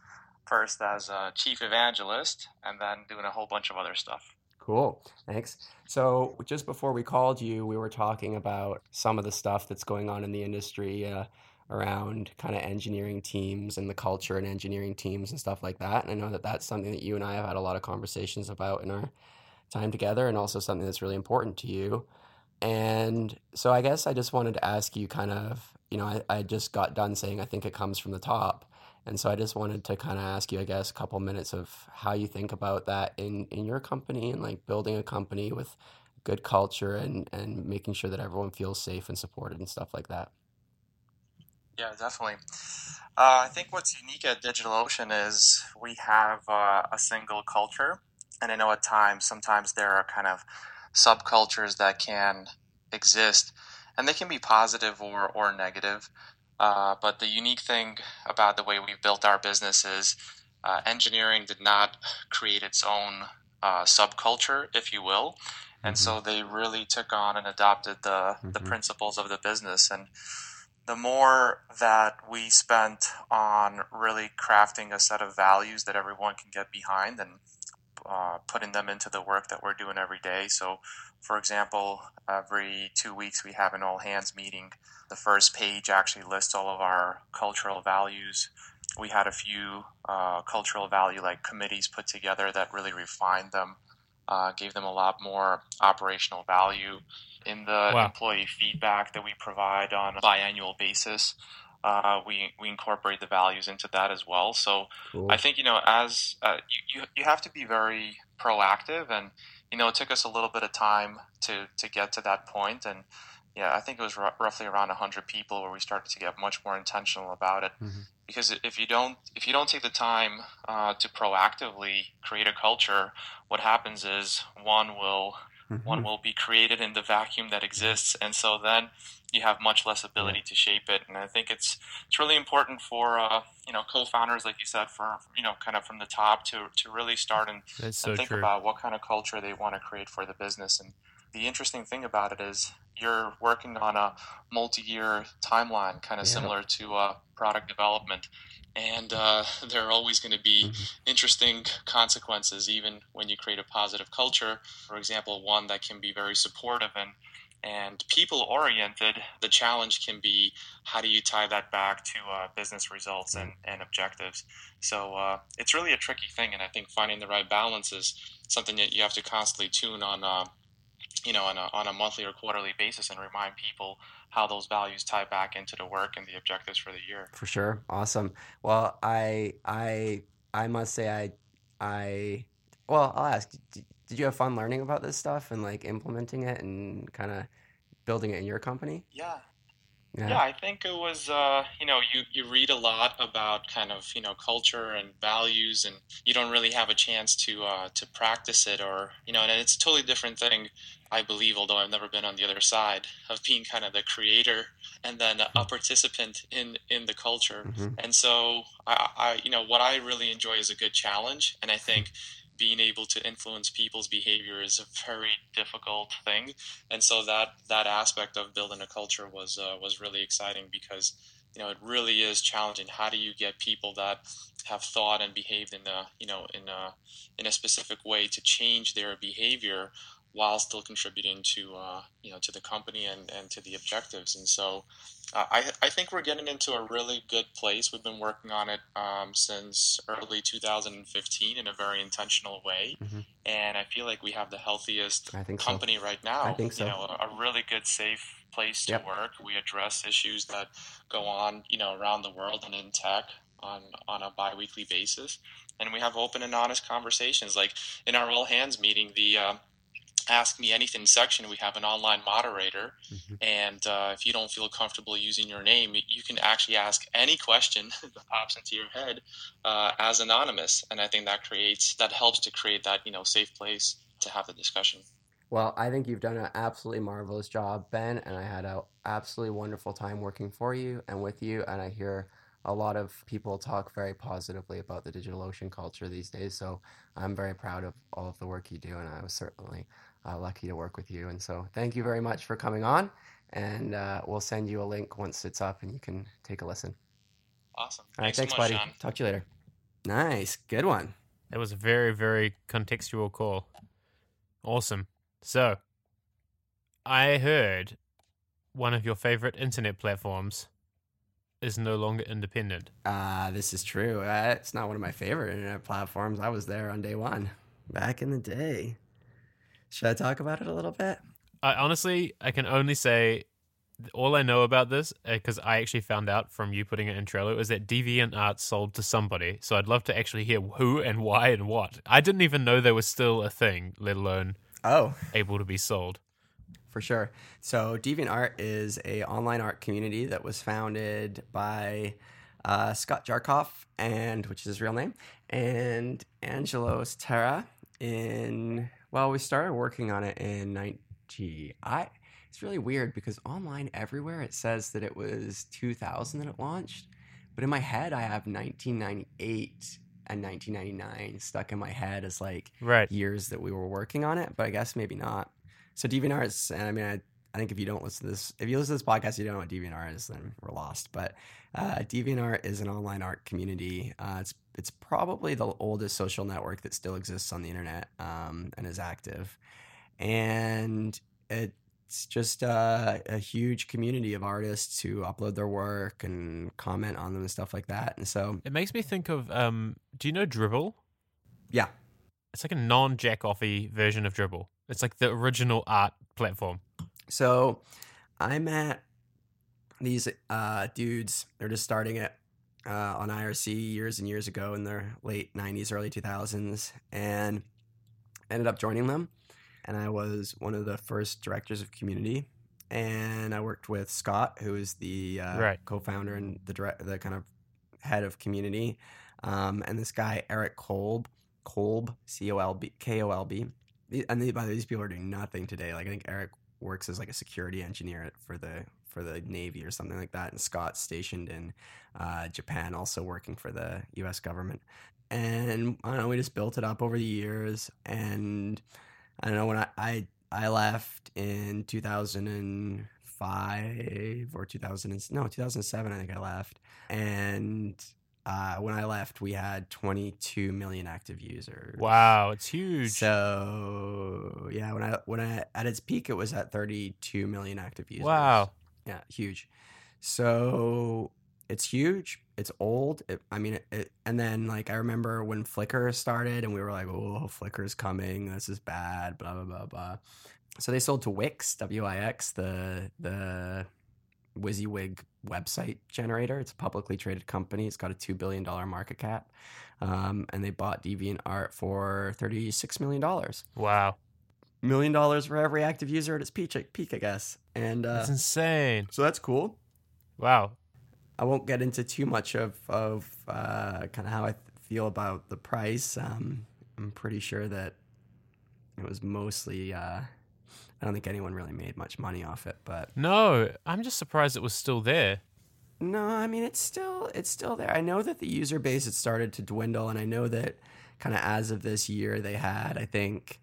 First as a chief evangelist, and then doing a whole bunch of other stuff. Cool. Thanks. So, just before we called you, we were talking about some of the stuff that's going on in the industry uh, around kind of engineering teams and the culture and engineering teams and stuff like that. And I know that that's something that you and I have had a lot of conversations about in our time together and also something that's really important to you. And so, I guess I just wanted to ask you kind of, you know, I, I just got done saying I think it comes from the top. And so I just wanted to kind of ask you, I guess, a couple minutes of how you think about that in, in your company and like building a company with good culture and, and making sure that everyone feels safe and supported and stuff like that. Yeah, definitely. Uh, I think what's unique at DigitalOcean is we have uh, a single culture, and I know at times, sometimes there are kind of subcultures that can exist, and they can be positive or or negative. Uh, but the unique thing about the way we've built our business is uh, engineering did not create its own uh, subculture, if you will. And mm-hmm. so they really took on and adopted the, mm-hmm. the principles of the business. And the more that we spent on really crafting a set of values that everyone can get behind and uh, putting them into the work that we're doing every day. So, for example, every two weeks we have an all hands meeting. The first page actually lists all of our cultural values. We had a few uh, cultural value like committees put together that really refined them, uh, gave them a lot more operational value. In the wow. employee feedback that we provide on a biannual basis, uh, we we incorporate the values into that as well. So cool. I think you know as uh, you, you you have to be very proactive, and you know it took us a little bit of time to to get to that point, and yeah, I think it was r- roughly around hundred people where we started to get much more intentional about it. Mm-hmm. Because if you don't if you don't take the time uh, to proactively create a culture, what happens is one will Mm-hmm. One will be created in the vacuum that exists, and so then you have much less ability to shape it. And I think it's it's really important for uh, you know co-founders, like you said, for you know kind of from the top to to really start and, so and think true. about what kind of culture they want to create for the business. And the interesting thing about it is you're working on a multi-year timeline, kind of yeah. similar to uh, product development and uh, there are always going to be mm-hmm. interesting consequences even when you create a positive culture for example one that can be very supportive and and people oriented the challenge can be how do you tie that back to uh, business results and, and objectives so uh, it's really a tricky thing and i think finding the right balance is something that you have to constantly tune on uh, you know on a, on a monthly or quarterly basis and remind people how those values tie back into the work and the objectives for the year. For sure. Awesome. Well, I I I must say I I well, I'll ask did you have fun learning about this stuff and like implementing it and kind of building it in your company? Yeah. Yeah. yeah, I think it was, uh, you know, you, you read a lot about kind of, you know, culture and values, and you don't really have a chance to uh, to practice it, or you know, and it's a totally different thing I believe, although I've never been on the other side of being kind of the creator and then a mm-hmm. participant in in the culture. Mm-hmm. And so, I, I, you know, what I really enjoy is a good challenge, and I think being able to influence people's behavior is a very difficult thing. And so that that aspect of building a culture was uh, was really exciting because you know it really is challenging. How do you get people that have thought and behaved in a you know in a in a specific way to change their behavior while still contributing to uh, you know to the company and, and to the objectives. And so uh, I, I think we're getting into a really good place. We've been working on it um, since early 2015 in a very intentional way, mm-hmm. and I feel like we have the healthiest company so. right now. I think so. You know, a, a really good, safe place to yep. work. We address issues that go on you know around the world and in tech on on a biweekly basis and we have open and honest conversations like in our all hands meeting the uh, ask me anything section we have an online moderator mm-hmm. and uh, if you don't feel comfortable using your name you can actually ask any question that pops into your head uh, as anonymous and i think that creates that helps to create that you know safe place to have the discussion well i think you've done an absolutely marvelous job ben and i had an absolutely wonderful time working for you and with you and i hear a lot of people talk very positively about the DigitalOcean culture these days. So I'm very proud of all of the work you do, and I was certainly uh, lucky to work with you. And so thank you very much for coming on. And uh, we'll send you a link once it's up and you can take a listen. Awesome. All right. Thanks, thanks so much, buddy. Sean. Talk to you later. Nice. Good one. That was a very, very contextual call. Awesome. So, I heard one of your favorite internet platforms is no longer independent. Uh, this is true. Uh, it's not one of my favorite internet platforms. I was there on day one, back in the day. Should I talk about it a little bit? I honestly, I can only say all I know about this because uh, I actually found out from you putting it in Trello is that DeviantArt sold to somebody. So I'd love to actually hear who and why and what. I didn't even know there was still a thing, let alone oh able to be sold. For sure. So DeviantArt is a online art community that was founded by uh, Scott Jarkoff and which is his real name and Angelo Sotira in well, we started working on it in 90. I it's really weird because online everywhere it says that it was 2000 that it launched, but in my head I have 1998 and 1999 stuck in my head as like Right. years that we were working on it, but I guess maybe not. So DeviantArt is, and I mean, I, I think if you don't listen to this, if you listen to this podcast, you don't know what DeviantArt is, then we're lost. But uh, DeviantArt is an online art community. Uh, it's it's probably the oldest social network that still exists on the internet um, and is active, and it's just uh, a huge community of artists who upload their work and comment on them and stuff like that. And so, It makes me think of um. Do you know Dribbble? yeah, It's like a non-jack offy version of Dribbble. It's like the original art platform. So I met these uh, dudes. They're just starting it uh, on IRC years and years ago in their late 90s, early 2000s, and ended up joining them. And I was one of the first directors of community. And I worked with Scott, who is the uh, Right. co-founder and the direct, the kind of head of community, um, and this guy Eric Kolb, Kolb, C O L B, K O L B. And by the way, these people are doing nothing today. Like I think Eric works as like a security engineer for the for the Navy or something like that, and Scott's stationed in uh, Japan, also working for the U.S. government. And I don't know, we just built it up over the years, and I don't know when I I, I left in 2005 or 2000 and- no 2007 I think I left, and uh, when I left we had 22 million active users. Wow, it's huge. So yeah, when I when I at its peak it was at 32 million active users. wow. Yeah, huge. So it's huge. It's old. It, I mean, it, it, and then like I remember when Flickr started, and we were like, "Oh, Flickr's coming. This is bad." Blah blah blah blah. So they sold to Wix, W I X, the the WYSIWYG website generator. It's a publicly traded company. It's got a two billion dollar market cap, um, and they bought DeviantArt for thirty six million dollars. Wow. Million dollars for every active user at its peak, peak I guess. And uh, That's insane. so that's cool. Wow. I won't get into too much of of uh, kind of how I th- feel about the price. Um, I'm pretty sure that it was mostly. Uh, I don't think anyone really made much money off it, but No, I'm just surprised it was still there. no, I mean it's still it's still there. I know that the user base had started to dwindle, and I know that kind of as of this year they had I think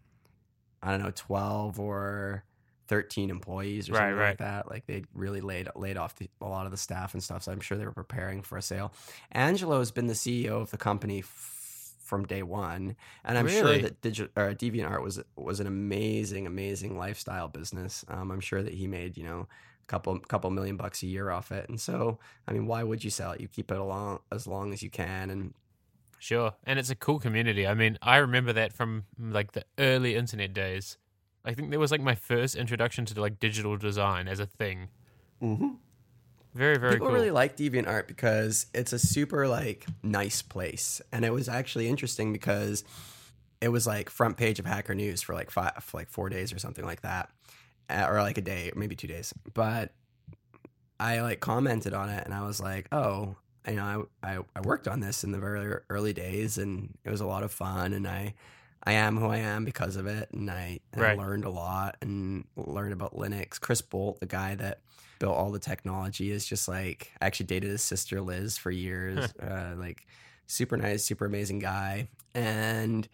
I don't know twelve or. 13 employees or Right, something right. like that. Like they really laid laid off the, a lot of the staff and stuff. So I'm sure they were preparing for a sale. Angelo has been the CEO of the company from day one, and I'm Really? sure that Digi- or DeviantArt was was an amazing, amazing lifestyle business. Um, I'm sure that he made you know a couple couple million bucks a year off it. And so, I mean, why would you sell it? You keep it along as long as you can, and Sure. And it's a cool community. I mean, I remember that from like the early internet days. I think that was like my first introduction to like digital design as a thing. Very, very People cool. really like DeviantArt because it's a super like nice place, and it was actually interesting because it was like front page of Hacker News for like five, like four days or something like that, or like a day, maybe two days. But I like commented on it, and I was like, oh, you know, I, I I worked on this in the very early days, and it was a lot of fun, and I I am who I am because of it, and I, and Right. I learned a lot and learned about Linux. Chris Bolt, the guy that built all the technology, is just like I actually dated his sister Liz for years. uh, like super nice, super amazing guy, and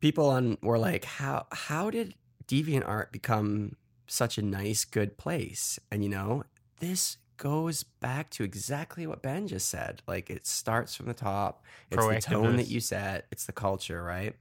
people on were like, how how did DeviantArt become such a nice, good place? And you know, this goes back to exactly what Ben just said. Like it starts from the top. It's the tone that you set. It's the culture, right?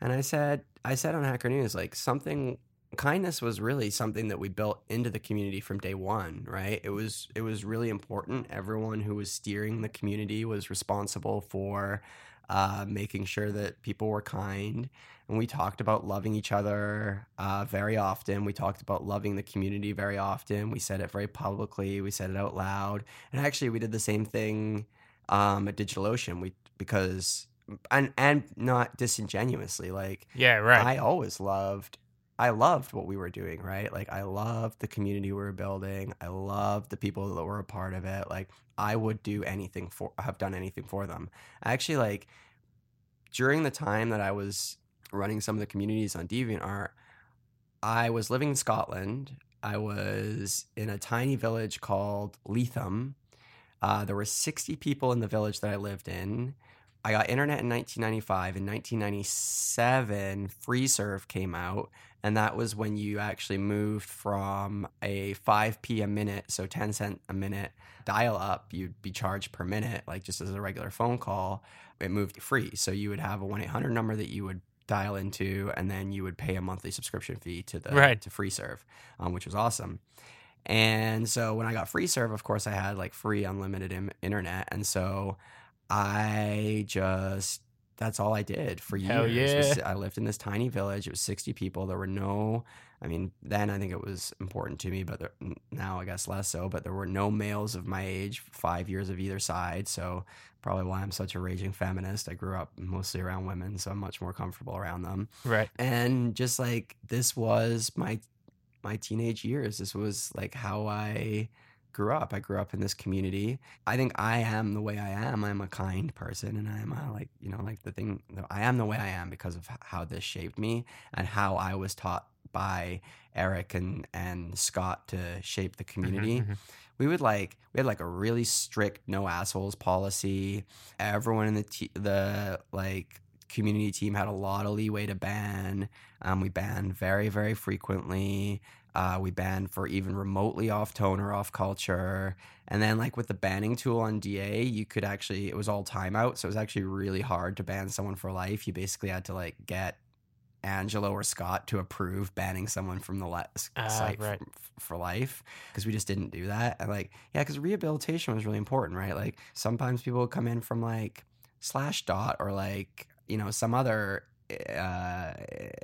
And I said, I said on Hacker News, like something kindness was really something that we built into the community from day one, right? It was it was really important. Everyone who was steering the community was responsible for uh, making sure that people were kind. And we talked about loving each other uh, very often. We talked about loving the community very often. We said it very publicly. We said it out loud. And actually, we did the same thing um, at DigitalOcean. We because and and not disingenuously, like yeah, right. I always loved I loved what we were doing, right? Like I loved the community we were building. I loved the people that were a part of it. Like I would do anything for have done anything for them. I Actually like during the time that I was running some of the communities on DeviantArt, I was living in Scotland I was in a tiny village called Leatham. Uh, there were 60 people in the village that I lived in. I got internet in 1995. In 1997, FreeServe came out, and that was when you actually moved from a 5p a minute, so 10 cent a minute dial up, you'd be charged per minute, like just as a regular phone call. It moved free. So you would have a 1 800 number that you would dial into, and then you would pay a monthly subscription fee to the Right. to FreeServe, um, which was awesome. And so when I got FreeServe, of course, I had like free unlimited Im- internet, and so I just that's all I did for years. Hell was- yeah. I lived in this tiny village. It was 60 people. There were no, I mean, then I think it was important to me, but there, now I guess less so. But there were no males of my age, five years of either side. So probably why I'm such a raging feminist. I grew up mostly around women, so I'm much more comfortable around them Right. and just like this was my my teenage years this was like how i grew up i grew up in this community i think i am the way i am i'm a kind person and i'm a, like you know like the thing that i am the way i am because of how this shaped me and how i was taught by eric and and scott to shape the community mhm. We would like we had like a really strict no assholes policy. Everyone in the te- the like community team had a lot of leeway to ban. Um, we banned very very frequently. Uh, we banned for even remotely off tone or off culture. And then like with the banning tool on da you could actually it was all timeout so it was actually really hard to ban someone for life. You basically had to like get Angelo or Scott to approve banning someone from the le- s- Ah, site right. f- for life because we just didn't do that. And like, yeah, because rehabilitation was really important, right? Like sometimes people would come in from like slash dot or like you know some other. Uh,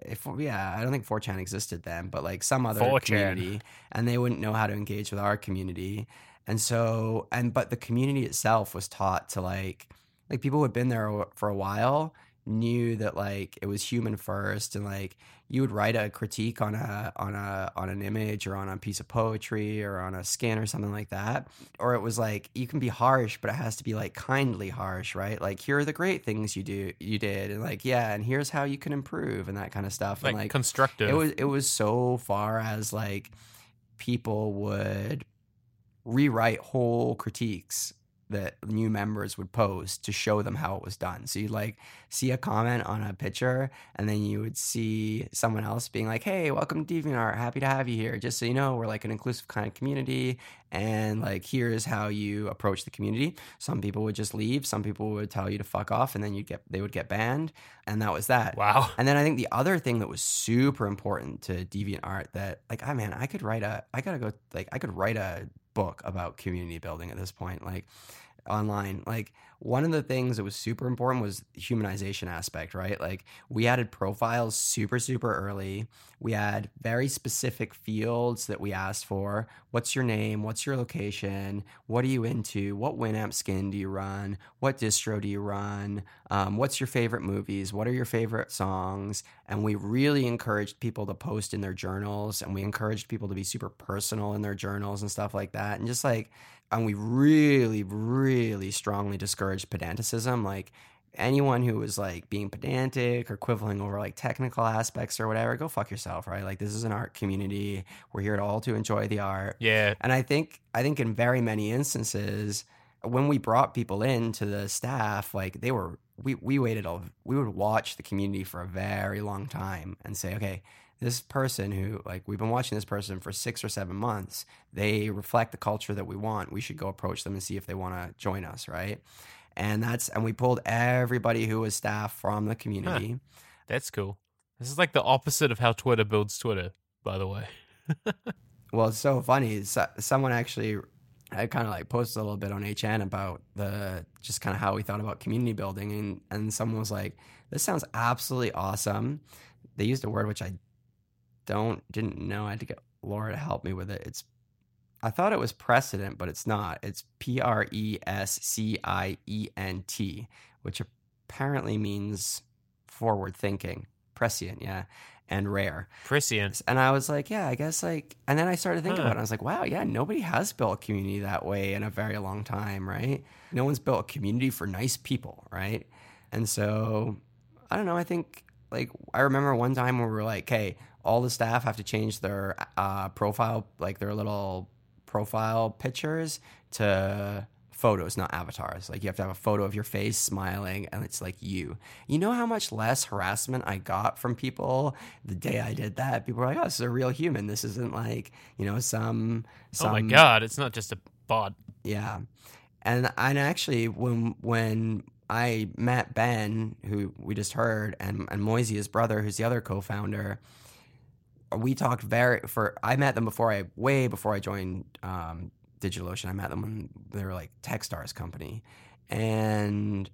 if yeah, I don't think 4chan existed then, but like some other 4chan. community, and they wouldn't know how to engage with our community, and so and but the community itself was taught to like like people who had been there for a while knew that like it was human first and like you would write a critique on a on a on an image or on a piece of poetry or on a skin or something like that or it was like you can be harsh but it has to be like kindly harsh right like here are the great things you do you did and like yeah and here's how you can improve and that kind of stuff Like, and like constructive. it was it was so far as like people would rewrite whole critiques that new members would post to show them how it was done. So you'd like see a comment on a picture and then you would see someone else being like, Hey, welcome to DeviantArt. Happy to have you here. Just so you know, we're like an inclusive kind of community and like here's how you approach the community. Some people would just leave, some people would tell you to fuck off and then you'd get they would get banned. And that was that. wow. And then I think the other thing that was super important to DeviantArt that like, I man, I could write a, I gotta go, like, I could write a book about community building at this point, like online. Like one of the things that was super important was humanization aspect, right? Like we added profiles super, super early. We had very specific fields that we asked for. What's your name? What's your location? What are you into? What Winamp skin do you run? What distro do you run? Um, what's your favorite movies? What are your favorite songs? And we really encouraged people to post in their journals and we encouraged people to be super personal in their journals and stuff like that. And just like, and we really, really strongly discouraged pedanticism. Like, anyone who was like being pedantic or quibbling over like technical aspects or whatever, go fuck yourself, right? Like, this is an art community. We're here to all to enjoy the art. Yeah. And I think I think in very many instances, when we brought people in to the staff, like they were we we waited a we would watch the community for a very long time and say, okay, this person who like we've been watching this person for six or seven months, they reflect the culture that we want. We should go approach them and see if they want to join us, right? And that's and we pulled everybody who was staff from the community. That's cool. This is like the opposite of how Twitter builds Twitter, by the way. Well, it's so funny. So, someone actually, I kind of like posted a little bit on HN about the just kind of how we thought about community building, and and someone was like, "This sounds absolutely awesome." They used a word which I don't didn't know. I had to get Laura to help me with it. It's I thought it was precedent, but it's not. It's P R E S C I E N T, which apparently means forward thinking. Prescient, yeah, and rare. Prescient. And I was like, yeah, I guess like, and then I started thinking Huh. about it. I was like, wow, yeah, nobody has built a community that way in a very long time, right? No one's built a community for nice people, right? And so I don't know. I think like I remember one time where we were like, "Hey, all the staff have to change their uh, profile, like their little profile pictures to photos, not avatars. Like you have to have a photo of your face smiling and it's like you. You know how much less harassment I got from people the day I did that? People were like, "Oh, this is a real human. This isn't like, you know, some some oh my god, it's not just a bot. yeah. And and actually when when I met Ben, who we just heard, and and Moisey, his brother, who's the other co-founder, we talked very for I met them before I way before I joined um, DigitalOcean. I met them when they were like Techstars company, and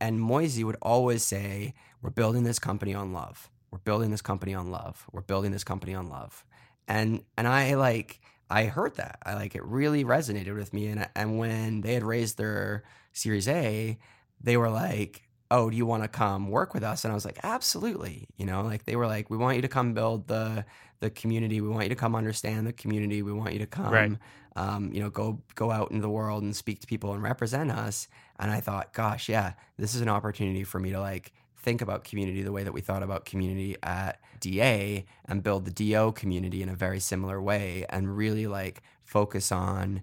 and Moisey would always say, "We're building this company on love. We're building this company on love. We're building this company on love." And and I like I heard that. I like it really resonated with me. And and when they had raised their Series A, they were like, "Oh, do you want to come work with us?" And I was like, "Absolutely." You know, like they were like, "We want you to come build the the community. We want you to come understand the community. We want you to come, Right. um, you know, go go out into the world and speak to people and represent us." And I thought, "Gosh, yeah, this is an opportunity for me to like." think about community the way that we thought about community at DA and build the DO community in a very similar way and really like focus on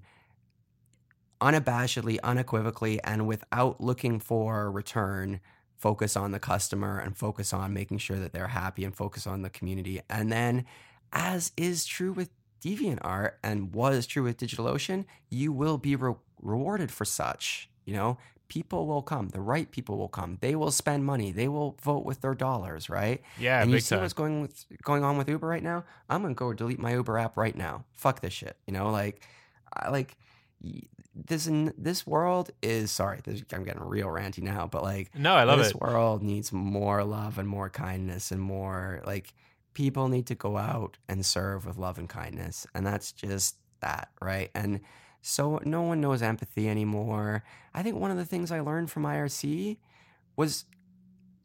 unabashedly, unequivocally, and without looking for return, focus on the customer and focus on making sure that they're happy and focus on the community. And then, as is true with DeviantArt and was true with DigitalOcean, you will be re- rewarded for such. You know, people will come, the right people will come. They will spend money. They will vote with their dollars, right? Yeah, and you see time. what's going with going on with Uber right now? I'm gonna go delete my Uber app right now. Fuck this shit. You know, like, I like this. In this world is sorry. This, I'm getting real ranty now, but like, No, I love this it. world needs more love and more kindness and more like people need to go out and serve with love and kindness, and that's just that, right? And so no one knows empathy anymore. I think one of the things I learned from IRC was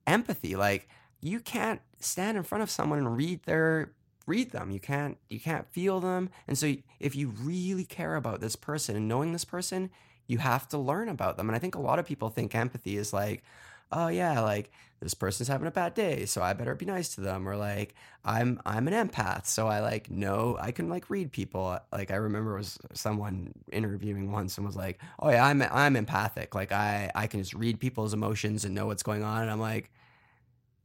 empathy. Like you can't stand in front of someone and read their read them. You can't you can't feel them. And so if you really care about this person and knowing this person, you have to learn about them. And I think a lot of people think empathy is like, oh yeah, like this person's having a bad day, so I better be nice to them. Or like I'm I'm an empath, so I like know I can like read people. Like I remember was someone interviewing once and was like, oh yeah, I'm I'm empathic. Like I I can just read people's emotions and know what's going on. And I'm like,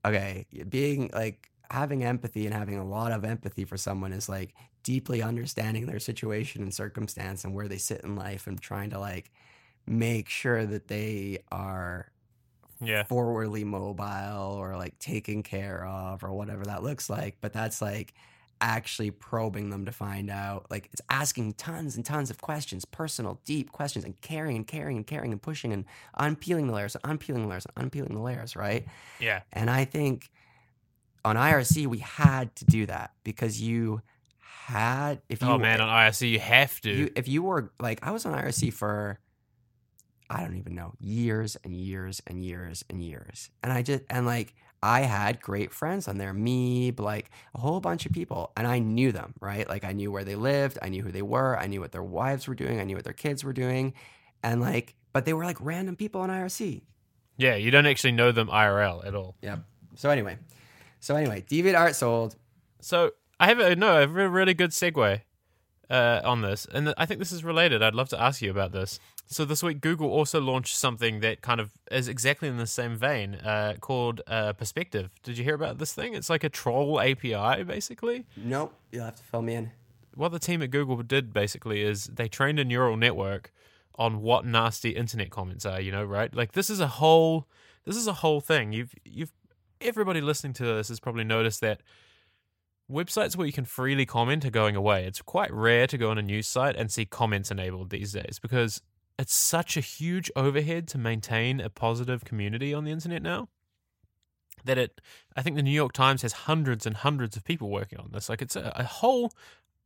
okay, being like having empathy and having a lot of empathy for someone is like deeply understanding their situation and circumstance and where they sit in life and trying to like make sure that they are Yeah. forwardly mobile or like taken care of or whatever that looks like. But that's like actually probing them to find out. Like it's asking tons and tons of questions, personal, deep questions, and caring and caring and caring and pushing and unpeeling the layers and unpeeling the layers and unpeeling the layers, right? Yeah. And I think on IRC we had to do that because you had if oh, you Oh man, on IRC you have to. you, if you were like I was on IRC for I don't even know years and years and years and years, and I just and like I had great friends on there, me, like a whole bunch of people, and I knew them, right? Like I knew where they lived, I knew who they were, I knew what their wives were doing, I knew what their kids were doing, and like, but they were like random people on IRC. yeah, you don't actually know them IRL at all. yeah So anyway, so anyway, Deviant Art sold. So I have a no, a really good segue uh, on this, and I think this is related. I'd love to ask you about this. So this week, Google also launched something that kind of is exactly in the same vein, uh, called uh, Perspective. Did you hear about this thing? It's like a troll API, basically. Nope, you'll have to fill me in. What the team at Google did basically is they trained a neural network on what nasty internet comments are. You know, right? Like this is a whole, this is a whole thing. You've you've everybody listening to this has probably noticed that websites where you can freely comment are going away. It's quite rare to go on a news site and see comments enabled these days because it's such a huge overhead to maintain a positive community on the internet now that it I think the New York Times has hundreds and hundreds of people working on this. Like it's a, a whole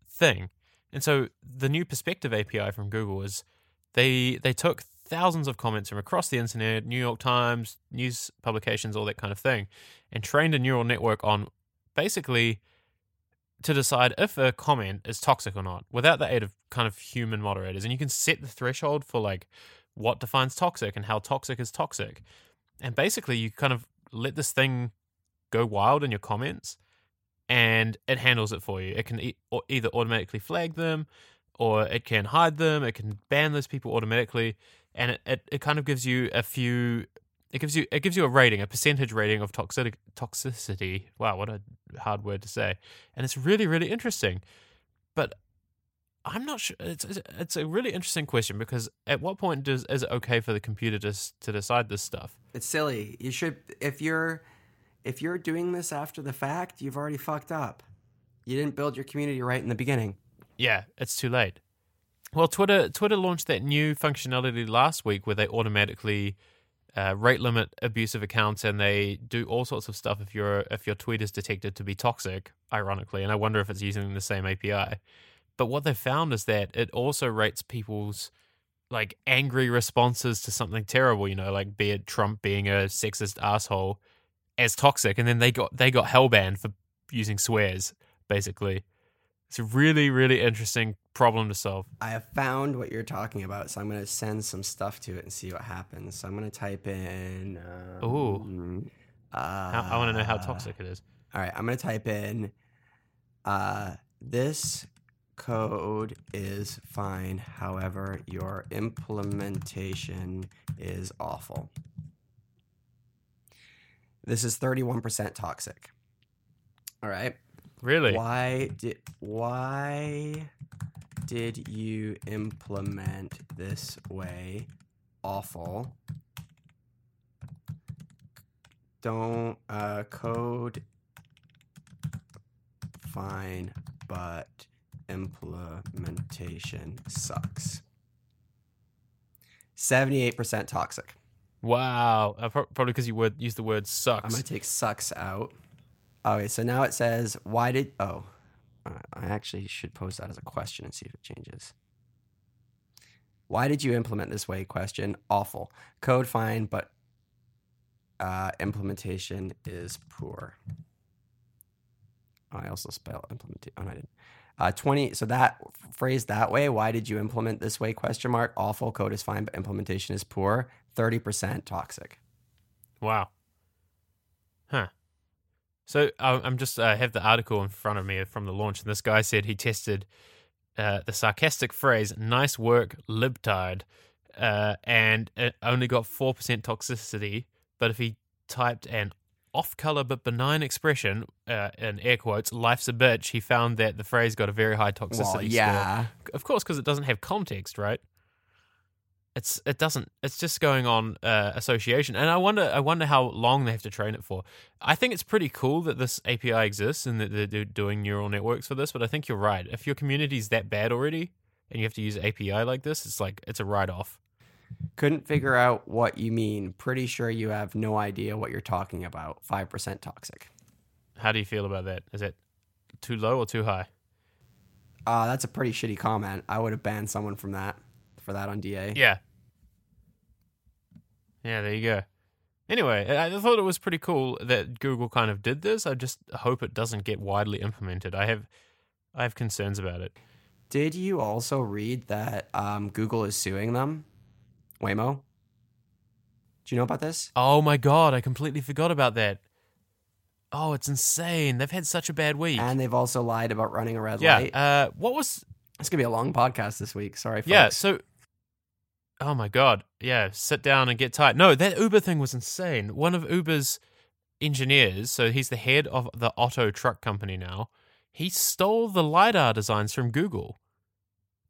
thing. And so the new perspective API from Google is they they took thousands of comments from across the internet, New York Times, news publications, all that kind of thing, and trained a neural network on basically to decide if a comment is toxic or not without the aid of kind of human moderators. And you can set the threshold for like what defines toxic and how toxic is toxic. And basically you kind of let this thing go wild in your comments, and it handles it for you. It can either automatically flag them, or it can hide them. It can ban those people automatically, and it, it, it kind of gives you a few. It gives you it gives you a rating, a percentage rating of toxic toxicity. Wow, what a hard word to say. And it's really really interesting. But I'm not sure. It's it's a really interesting question because at what point does is it okay for the computer to to decide this stuff? It's silly. You should if you're if you're doing this after the fact, you've already fucked up. You didn't build your community right in the beginning. Yeah, it's too late. Well, Twitter Twitter launched that new functionality last week where they automatically uh, rate limit abusive accounts and they do all sorts of stuff if your if your tweet is detected to be toxic. Ironically, and I wonder if it's using the same API. But what they found is that it also rates people's like angry responses to something terrible. You know, like be it Trump being a sexist asshole as toxic, and then they got they got hell banned for using swears. Basically, it's a really really interesting problem to solve. I have found what you're talking about, so I'm going to send some stuff to it and see what happens. So I'm going to type in. Um, Ooh. Uh, I, I want to know how toxic it is. All right, I'm going to type in. Uh, this code is fine. However, your implementation is awful. This is 31% toxic. All right. Really? Why did why did you implement this way? Awful. Don't uh code fine, but implementation sucks. 78% toxic. Wow. Uh, pro- probably because you word use the word sucks. I'm going to take sucks out. Okay, so now it says, why did. Oh, I actually should post that as a question and see if it changes. Why did you implement this way? Question. Awful. Code fine, but uh, implementation is poor. Oh, I also spell implementation. Oh, no, I didn't. Uh, 20. So that phrase that way. Why did you implement this way? Question mark. Awful. Code is fine, but implementation is poor. 30% toxic. Wow. Huh. So uh, I'm just uh, have the article in front of me from the launch, and this guy said he tested uh, the sarcastic phrase "nice work, libtard," uh, and it only got four percent toxicity. But if he typed an off-color but benign expression uh, in air quotes "life's a bitch," he found that the phrase got a very high toxicity Well, score. yeah. Of course, because it doesn't have context, right? It's it doesn't. It's just going on uh, association, and I wonder. I wonder how long they have to train it for. I think it's pretty cool that this API exists and that they're doing neural networks for this. But I think you're right. If your community's that bad already, and you have to use API like this, it's like it's a write off. Couldn't figure out what you mean. Pretty sure you have no idea what you're talking about. 5% toxic. How do you feel about that? Is it too low or too high? Uh, that's a pretty shitty comment. I would have banned someone from that, for that on DA. Yeah. Yeah, there you go. Anyway, I thought it was pretty cool that Google kind of did this. I just hope it doesn't get widely implemented. I have I have concerns about it. Did you also read that um, Google is suing them? Waymo? Do you know about this? Oh my god, I completely forgot about that. Oh, it's insane. They've had such a bad week. And they've also lied about running a red yeah. light. Uh, what was? it's going to be a long podcast this week. Sorry, folks. Yeah. So. Oh my god. Yeah. Sit down and get tight. No, that Uber thing was insane. One of Uber's engineers, so he's the head of the Otto truck company now. He stole the lidar designs from Google.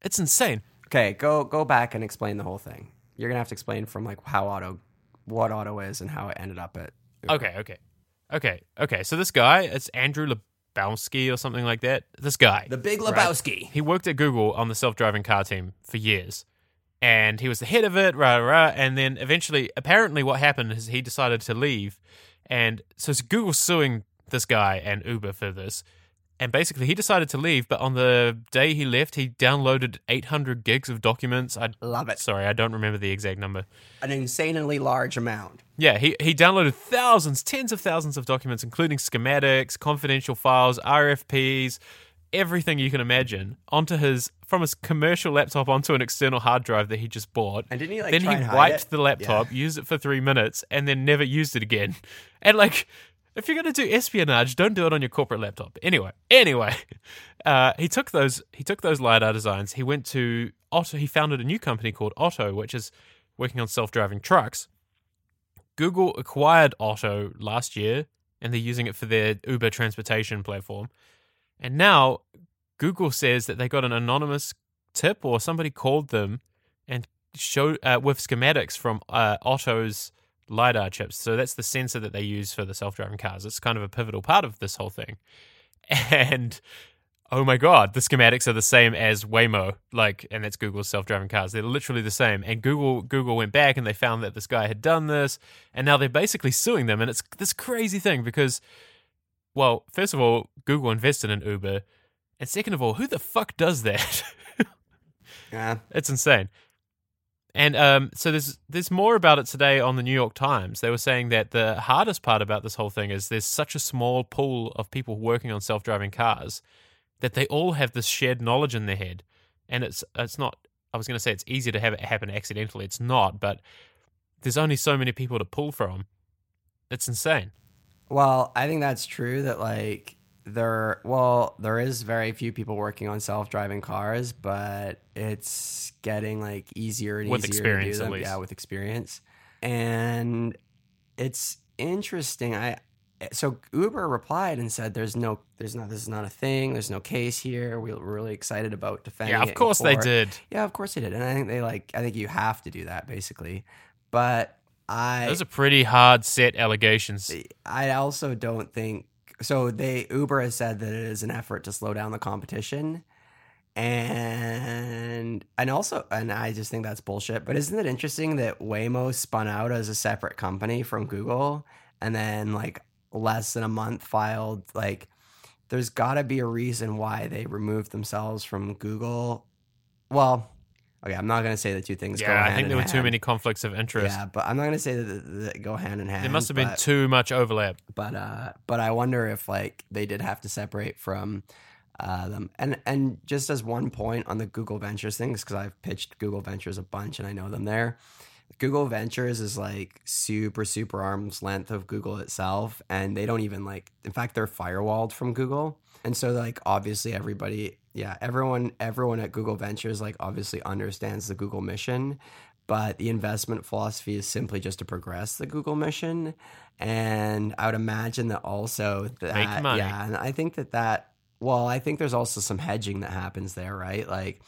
It's insane. Okay, go go back and explain the whole thing. You're going to have to explain from like how Otto, what Otto is and how it ended up at. Uber. Okay. Okay. Okay. Okay. So this guy, it's Andrew Lebowski or something like that. This guy. The Big Right. Lebowski. He worked at Google on the self-driving car team for years, and he was the head of it. Rah rah. And then eventually, apparently, what happened is he decided to leave, and so it's Google suing this guy and Uber for this. And basically, he decided to leave, but on the day he left, he downloaded 800 gigs of documents. I Love it. sorry, I don't remember the exact number. An insanely large amount. Yeah, he, he downloaded thousands, tens of thousands of documents, including schematics, confidential files, RFPs, everything you can imagine, onto his from his commercial laptop onto an external hard drive that he just bought. And didn't he like then he wiped the laptop, used it for three minutes, and then never used it again. And like, if you're gonna do espionage, don't do it on your corporate laptop. Anyway, anyway, uh, he took those he took those lidar designs. He went to Otto. He founded a new company called Otto, which is working on self-driving trucks. Google acquired Otto last year, and they're using it for their Uber transportation platform. And now Google says that they got an anonymous tip or somebody called them and showed uh, with schematics from uh, Otto's lidar chips. So that's the sensor that they use for the self-driving cars. It's kind of a pivotal part of this whole thing. And oh my god, the schematics are the same as Waymo, like, and that's Google's self-driving cars. They're literally the same. And Google Google went back and they found that this guy had done this, and now they're basically suing them. And it's this crazy thing because, well, first of all, Google invested in Uber, and second of all, who the fuck does that? Yeah. It's insane. And um, so there's there's more about it today on the New York Times. They were saying that the hardest part about this whole thing is there's such a small pool of people working on self-driving cars that they all have this shared knowledge in their head, and it's it's not. I was going to say it's easy to have it happen accidentally. It's not, but there's only so many people to pull from. It's insane. Well, I think that's true that like there well, there is very few people working on self-driving cars, but it's getting like easier and With easier experience, to do at them. least. Yeah, with experience. And it's interesting. I so Uber replied and said there's no there's not this is not a thing. There's no case here. We- We're really excited about defending Yeah, of course they did. Yeah, of course they did. And I think they like I think you have to do that basically. But I Those are pretty hard set allegations. I also don't think so. They Uber has said that it is an effort to slow down the competition, and and also and I just think that's bullshit. But isn't it interesting that Waymo spun out as a separate company from Google, and then like less than a month filed like. There's got to be a reason why they removed themselves from Google. Well, okay, I'm not going to say the two things go Yeah, hand I think there were too many conflicts of interest. Yeah, but I'm not going to say that, that go hand in hand. there must have been but- too much overlap. but uh but i wonder if like they did have to separate from uh them and and just as one point on the google ventures things because i've pitched google ventures a bunch and i know them there google ventures is like super super arm's length of google itself and they don't even like in fact they're firewalled from google and so like obviously everybody yeah everyone everyone at google ventures like obviously understands the google mission but the investment philosophy is simply just to progress the Google mission. And I would imagine that also that, yeah, and I think that that, well, I think there's also some hedging that happens there, right? Like,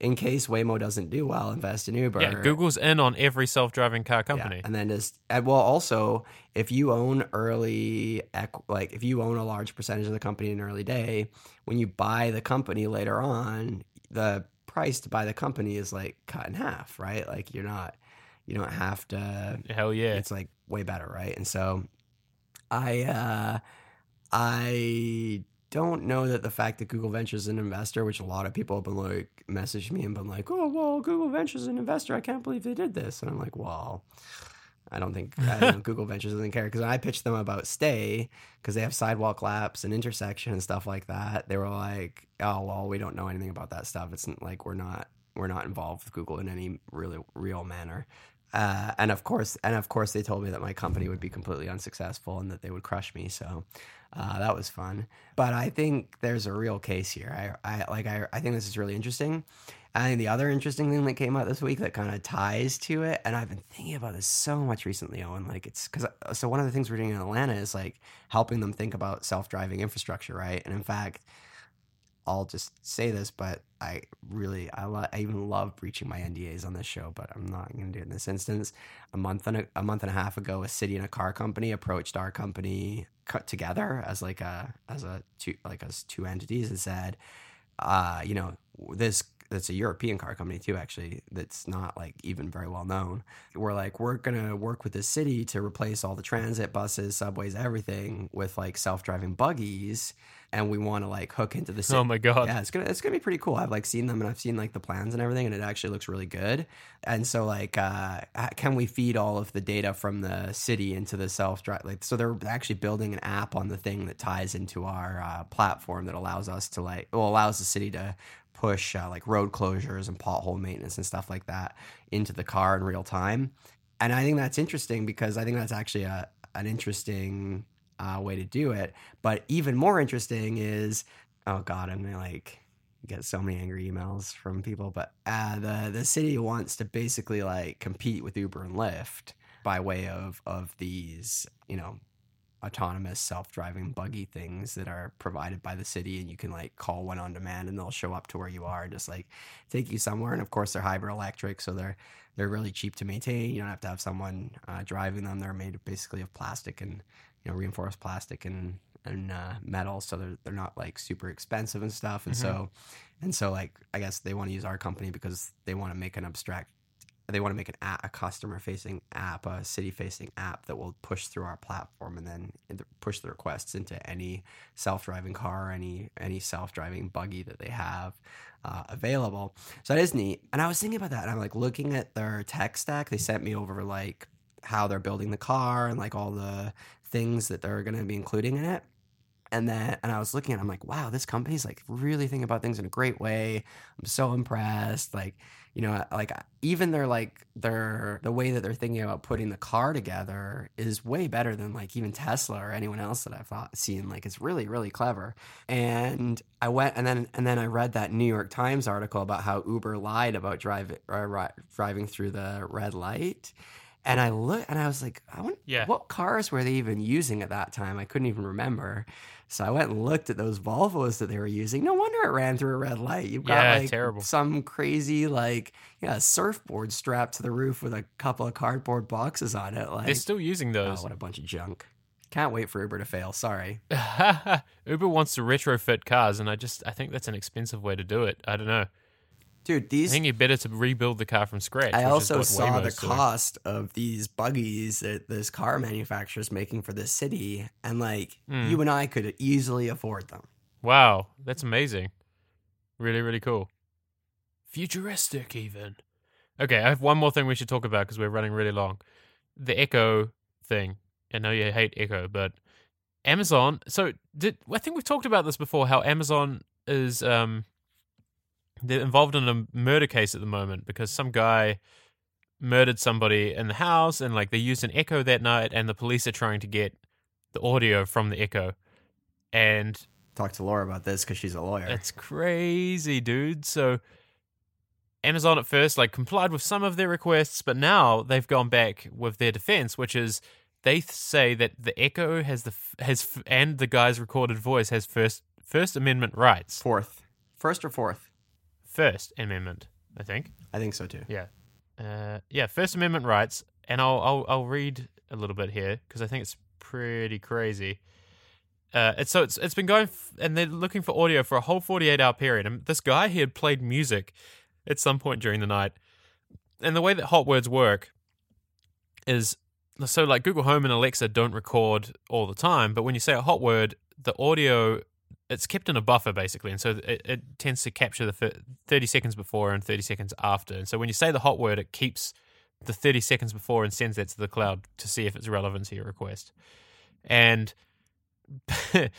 in case Waymo doesn't do well, invest in Uber. Yeah, Google's in on every self-driving car company. Yeah, and then just and well, also if you own early, like if you own a large percentage of the company in an early day, when you buy the company later on, the price to buy the company is like cut in half, right? Like you're not, you don't have to. Hell yeah. It's like way better, right? And so, I, uh I don't know that the fact that Google Ventures is an investor, which a lot of people have been like messaged me and been like, "Oh, well, Google Ventures is an investor. I can't believe they did this." And I'm like, "Well, I don't think I think Google Ventures doesn't care because when I pitched them about Stay because they have Sidewalk Labs and intersection and stuff like that, they were like, "Oh, well, we don't know anything about that stuff. It's like we're not we're not involved with Google in any really real manner." Uh, and of course, and of course, they told me that my company would be completely unsuccessful and that they would crush me. So uh, that was fun. But I think there's a real case here. I, I like. I, I think this is really interesting. I think the other interesting thing that came out this week that kind of ties to it, and I've been thinking about this so much recently, Owen. Like it's because so one of the things we're doing in Atlanta is like helping them think about self-driving infrastructure, right? And in fact, I'll just say this, but I really, I, lo- I even love breaching my NDAs on this show, but I'm not going to do it in this instance. A month and a, a month and a half ago, a city and a car company approached our company cut together as like a as a two like as two entities and said, uh, you know, this that's a European car company too, actually. That's not like even very well known. We're like, we're gonna work with the city to replace all the transit buses, subways, everything with like self-driving buggies, and we want to like hook into the city. Oh my god. Yeah, it's gonna it's gonna be pretty cool. I've like seen them and I've seen like the plans and everything, and it actually looks really good. And so like, uh, can we feed all of the data from the city into the self drive? Like, so they're actually building an app on the thing that ties into our uh, platform that allows us to like, well, allows the city to push uh, like road closures and pothole maintenance and stuff like that into the car in real time. And I think that's interesting because I think that's actually a an interesting uh, way to do it. But even more interesting is, oh god, I'm gonna like get so many angry emails from people. But uh, the the city wants to basically like compete with Uber and Lyft by way of of these, you know, autonomous self-driving buggy things that are provided by the city and you can like call one on demand and they'll show up to where you are and just like take you somewhere and of course they're hybrid electric so they're they're really cheap to maintain you don't have to have someone uh, driving them they're made basically of plastic and you know reinforced plastic and and uh, metal so they're, they're not like super expensive and stuff and Mhm. so and so like i guess they want to use our company because they want to make an abstract they want to make an app, a customer facing app, a city facing app that will push through our platform and then push the requests into any self driving car, any any self driving buggy that they have uh, available. So that is neat. And I was thinking about that, and I'm like looking at their tech stack. They sent me over like how they're building the car and like all the things that they're going to be including in it. And then, and I was looking at, I'm like, wow, this company's like really thinking about things in a great way. I'm so impressed. Like, you know, like even their like their the way that they're thinking about putting the car together is way better than like even Tesla or anyone else that I've thought, seen. Like, it's really really clever. And I went and then and then I read that New York Times article about how Uber lied about driving uh, driving through the red light. And I look and I was like, I wonder Yeah. what cars were they even using at that time? I couldn't even remember. So I went and looked at those Volvos that they were using. No wonder it ran through a red light. You've got Yeah, like terrible. some crazy like yeah surfboard strapped to the roof with a couple of cardboard boxes on it. Like They're still using oh, those. what a bunch of junk. Can't wait for Uber to fail. Sorry. Uber wants to retrofit cars, and I just I think that's an expensive way to do it. I don't know. Dude, these. I think you're better to rebuild the car from scratch. I also saw the doing. cost of these buggies that this car manufacturer is making for this city, and like Mm. you and I could easily afford them. Wow, that's amazing. Really, really cool. Futuristic, even. Okay, I have one more thing we should talk about because we're running really long. The Echo thing. I know you hate Echo, but Amazon. So, did I think we've talked about this before? How Amazon is um, they're involved in a murder case at the moment because some guy murdered somebody in the house, and like they used an Echo that night, and the police are trying to get the audio from the Echo, and Talk to Laura about this because she's a lawyer. It's crazy, dude. So Amazon at first like complied with some of their requests, but now they've gone back with their defense, which is they say that the Echo has the has and the guy's recorded voice has first First Amendment rights. fourth, first or fourth? First Amendment, I think. I think so too. Yeah, uh, yeah, First Amendment rights, and I'll I'll, I'll read a little bit here because I think it's pretty crazy. Uh, it's so it's it's been going, f- and they're looking for audio for a whole forty eight hour period. And this guy he had played music at some point during the night, and the way that hot words work is so like Google Home and Alexa don't record all the time, but when you say a hot word, the audio it's kept in a buffer basically, and so it, it tends to capture the thirty seconds before and thirty seconds after. And so when you say the hot word, it keeps the thirty seconds before and sends that to the cloud to see if it's relevant to your request. And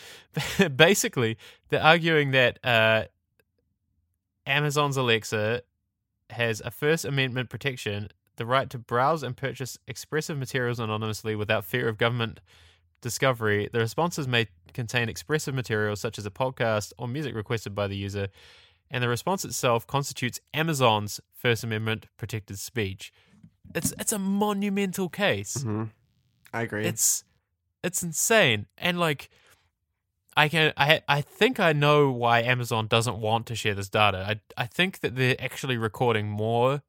basically, they're arguing that uh, Amazon's Alexa has a First Amendment protection, the right to browse and purchase expressive materials anonymously without fear of government discovery. The responses may contain expressive materials such as a podcast or music requested by the user, and the response itself constitutes Amazon's First Amendment protected speech. It's it's a monumental case. hmm I agree. It's it's insane. And like I can I I think I know why Amazon doesn't want to share this data. I I think that they're actually recording more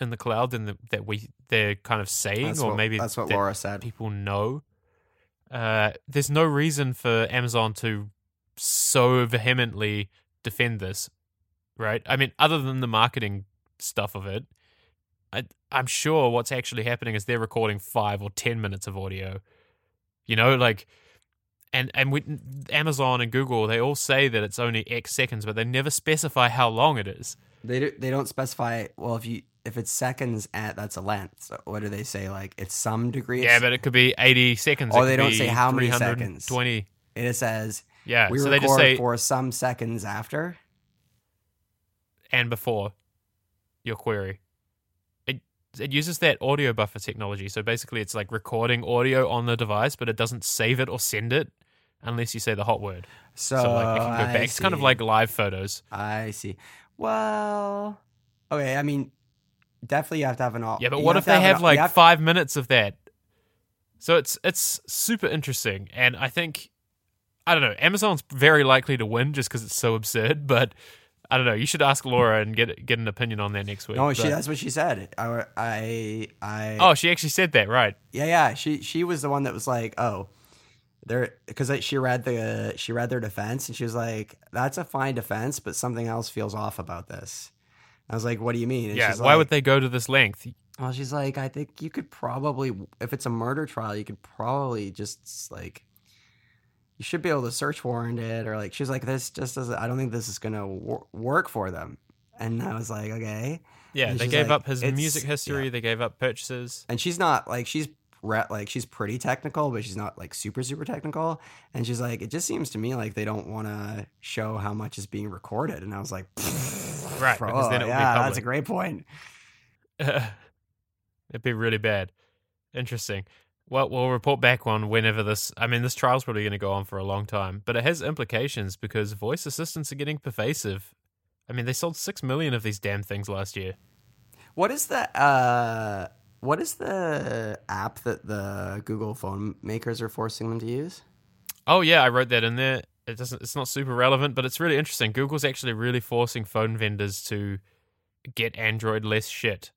in the cloud than the, that we they're kind of saying that's or what, maybe that's what Laura said. people know. Uh, there's no reason for Amazon to so vehemently defend this, right? I mean, other than the marketing stuff of it, I, I'm sure what's actually happening is they're recording five or ten minutes of audio. You know, like, and and we, Amazon and Google, they all say that it's only X seconds, but they never specify how long it is. They do, they don't specify. Well, if you if it's seconds at that's a length. So what do they say? Like it's some degree. Yeah, but it could be 80 seconds. Or it they don't say how many seconds. 320. it says Yeah, we so record they just say for some seconds after. and before your query. It, it uses that audio buffer technology. So basically, it's like recording audio on the device, but it doesn't save it or send it unless you say the hot word. So, So, like it can go I back. It's kind of like live photos. I see. Well, okay. I mean, definitely you have to have an all. Yeah, but you what if they an have like have- five minutes of that? So it's it's super interesting, and I think I don't know. Amazon's very likely to win just because it's so absurd. But I don't know. You should ask Laura and get get an opinion on that next week. No, she. But- That's what she said. I, I, I. oh, she actually said that, right? yeah, yeah. She, she was the one that was like, oh, there, because she read the, she read their defense, and she was like, that's a fine defense, but something else feels off about this. I was like, what do you mean? And yeah. Why like, would they go to this length? Well, she's like, I think you could probably, if it's a murder trial, you could probably just like, you should be able to search warrant it, or like, she's like, this just doesn't. I don't think this is gonna wor- work for them. And I was like, okay. Yeah, And they gave like, up his music history. yeah. They gave up purchases. And she's not like she's re- like she's pretty technical, but she's not like super super technical. And she's like, it just seems to me like they don't want to show how much is being recorded. And I was like, Right, bro, because then it would be yeah, that's a great point. It'd be really bad. Interesting. Well, we'll report back on whenever this. I mean, this trial's probably going to go on for a long time, but it has implications because voice assistants are getting pervasive. I mean, they sold six million of these damn things last year. What is the uh what is the app that the Google phone makers are forcing them to use? Oh yeah, I wrote that in there. It doesn't. It's not super relevant, but it's really interesting. Google's actually really forcing phone vendors to get Android less shit.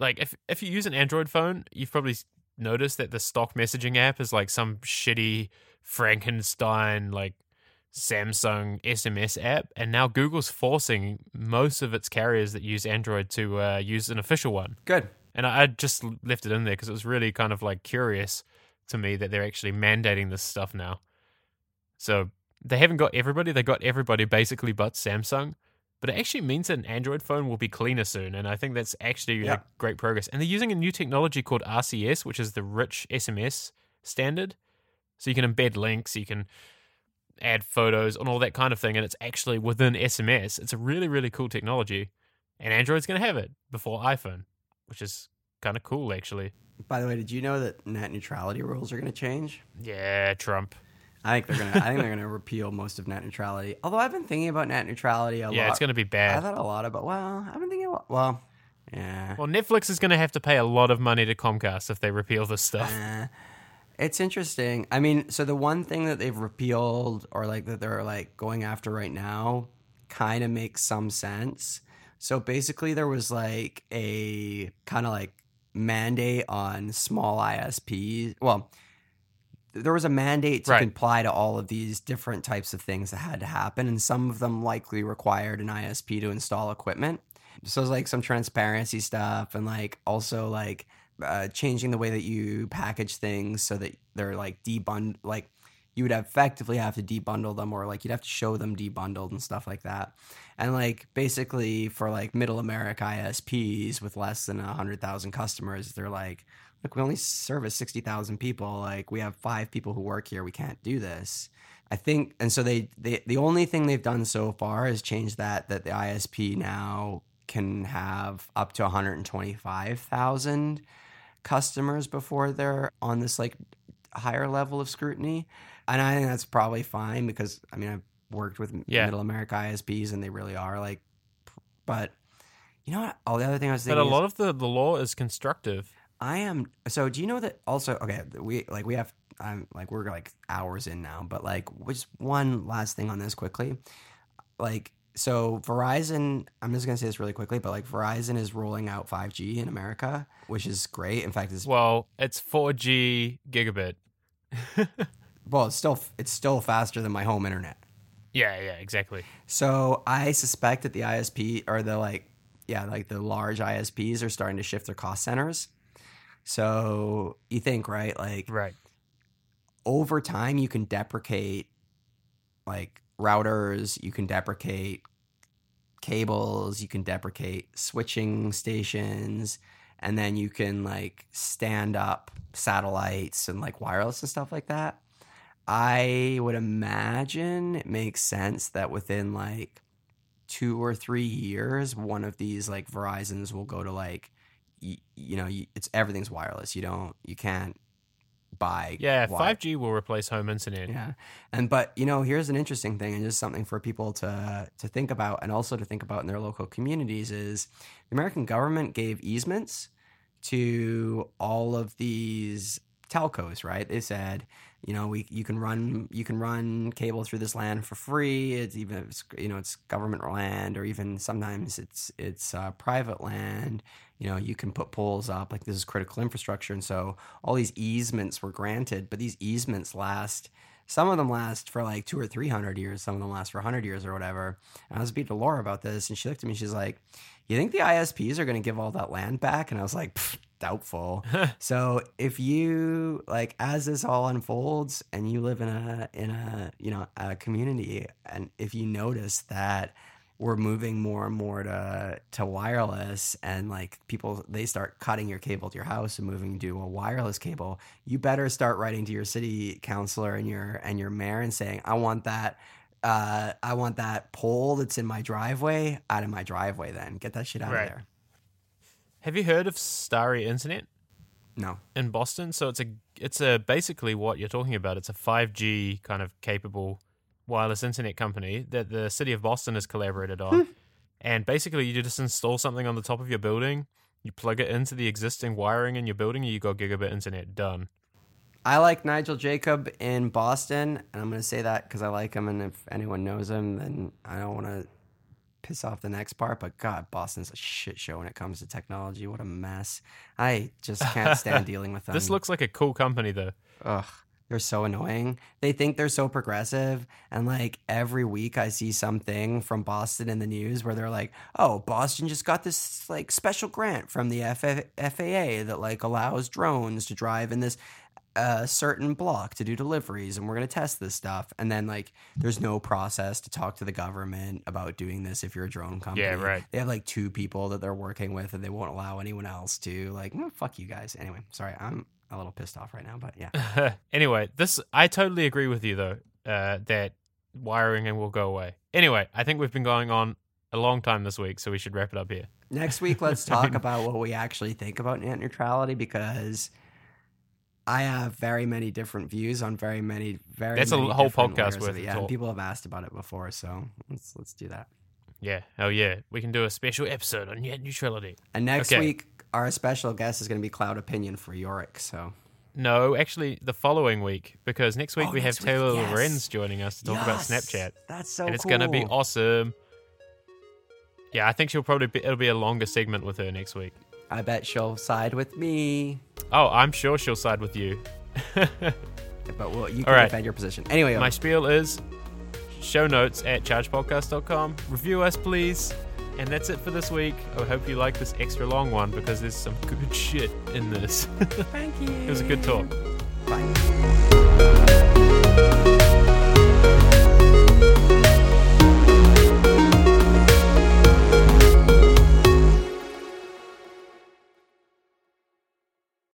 Like if if you use an Android phone, you've probably noticed that the stock messaging app is like some shitty Frankenstein like Samsung SMS app, and now Google's forcing most of its carriers that use Android to uh, use an official one. Good. And I I just left it in there because it was really kind of like curious to me that they're actually mandating this stuff now. So they haven't got everybody, they got everybody basically but Samsung. But it actually means that an Android phone will be cleaner soon. And I think that's actually Yeah. great progress. And they're using a new technology called RCS, which is the rich SMS standard. So you can embed links, you can add photos and all that kind of thing. And it's actually within SMS. It's a really, really cool technology. And Android's going to have it before iPhone, which is kind of cool, actually. By the way, did you know that net neutrality rules are going to change? Yeah, Trump. I think they're gonna. I think they're gonna repeal most of net neutrality. Although I've been thinking about net neutrality a Yeah, lot. Yeah, it's going to be bad. I thought a lot about. Well, I've been thinking. About, well, yeah. Well, Netflix is going to have to pay a lot of money to Comcast if they repeal this stuff. Eh, it's interesting. I mean, so the one thing that they've repealed or like that they're like going after right now kind of makes some sense. So basically, there was like a kind of like mandate on small ISPs. Well, there was a mandate to Right. comply to all of these different types of things that had to happen, and some of them likely required an ISP to install equipment. So it's like some transparency stuff, and like also like uh, changing the way that you package things so that they're like debund like you would effectively have to debundle them or like you'd have to show them debundled and stuff like that and like basically for like middle america isps with less than 100000 customers they're like look we only service 60000 people like we have five people who work here we can't do this i think and so they, they the only thing they've done so far is change that that the isp now can have up to 125000 customers before they're on this like higher level of scrutiny. And I think that's probably fine because I mean I've worked with Yeah. middle America ISPs and they really are like but you know what? Oh, the other thing I was But thinking a is lot of the, the law is constructive. I am so do you know that also okay, we like we have I'm like we're like hours in now, but like just one last thing on this quickly. Like so Verizon, I'm just gonna say this really quickly, but like Verizon is rolling out 5G in America, which is great. In fact, it's Well, it's 4G gigabit. well, it's still it's still faster than my home internet. Yeah, yeah, exactly. So I suspect that the ISP or the like, yeah, like the large ISPs are starting to shift their cost centers. So you think, right? Like Right. over time, you can deprecate like routers, you can deprecate cables, you can deprecate switching stations, and then you can like stand up satellites and like wireless and stuff like that. I would imagine it makes sense that within like two or three years, one of these like Verizons will go to like you, you know you, it's everything's wireless. You don't you can't buy Yeah, five G will replace home internet. yeah, and but you know, here's an interesting thing, and just something for people to to think about, and also to think about in their local communities is the American government gave easements to all of these telcos, right? They said, you know, we you can run you can run cable through this land for free. It's even it's, you know it's government land, or even sometimes it's it's uh, private land. You know, you can put poles up like this is critical infrastructure, and so all these easements were granted. But these easements last. Some of them last for like two or three hundred years. Some of them last for hundred years or whatever. And I was speaking to Laura about this, and she looked at me. She's like, "You think the ISPs are going to give all that land back?" And I was like, "Doubtful." So if you like as this all unfolds and you live in a in a you know a community and if you notice that we're moving more and more to to wireless and like people they start cutting your cable to your house and moving to a wireless cable you better start writing to your city councilor and your and your mayor and saying I want that uh, I want that pole that's in my driveway out of my driveway then get that shit out Right. of there Have you heard of Starry Internet no in Boston? So it's a it's a basically what you're talking about. It's a 5G kind of capable wireless internet company that the city of Boston has collaborated on. Hmm. and basically, you just install something on the top of your building, you plug it into the existing wiring in your building, and you got gigabit internet. Done. I like Nigel Jacob in Boston, and I'm going to say that because I like him, and if anyone knows him, then I don't want to piss off the next part. But God, Boston's a shit show when it comes to technology. What a mess! I just can't stand dealing with them. This looks like a cool company, though. ugh, they're so annoying. They think they're so progressive, and like every week I see something from Boston in the news where they're like, "Oh, Boston just got this like special grant from the FAA that like allows drones to drive in this." a certain block to do deliveries and we're going to test this stuff and then like there's no process to talk to the government about doing this if you're a drone company Yeah, right. they have like two people that they're working with and they won't allow anyone else to like "Mm, fuck you guys anyway sorry i'm a little pissed off right now but yeah anyway, this I totally agree with you though uh, that wiring and will go away. Anyway, I think we've been going on a long time this week, so we should wrap it up here. Next week, let's talk about what we actually think about net neutrality because I have very many different views on very many very. That's a whole podcast worth it. Yeah, and people have asked about it before, so let's let's do that. Yeah, oh yeah, we can do a special episode on net neutrality. And next Okay. week, our special guest is going to be Cloud Opinion for Yorick. So No, actually, the following week because next week Oh, we have next week, Taylor yes. Lorenz joining us to talk about Snapchat, That's so and it's cool. gonna be awesome. Yeah, I think she'll probably be, it'll be a longer segment with her next week. I bet she'll side with me, Oh, I'm sure she'll side with you. but well, you can right. defend your position anyway. My um, spiel is show notes at chargepodcast.com. Review us, please. And that's it for this week. I hope you like this extra long one because there's some good shit in this. thank you. it was a good talk. Bye.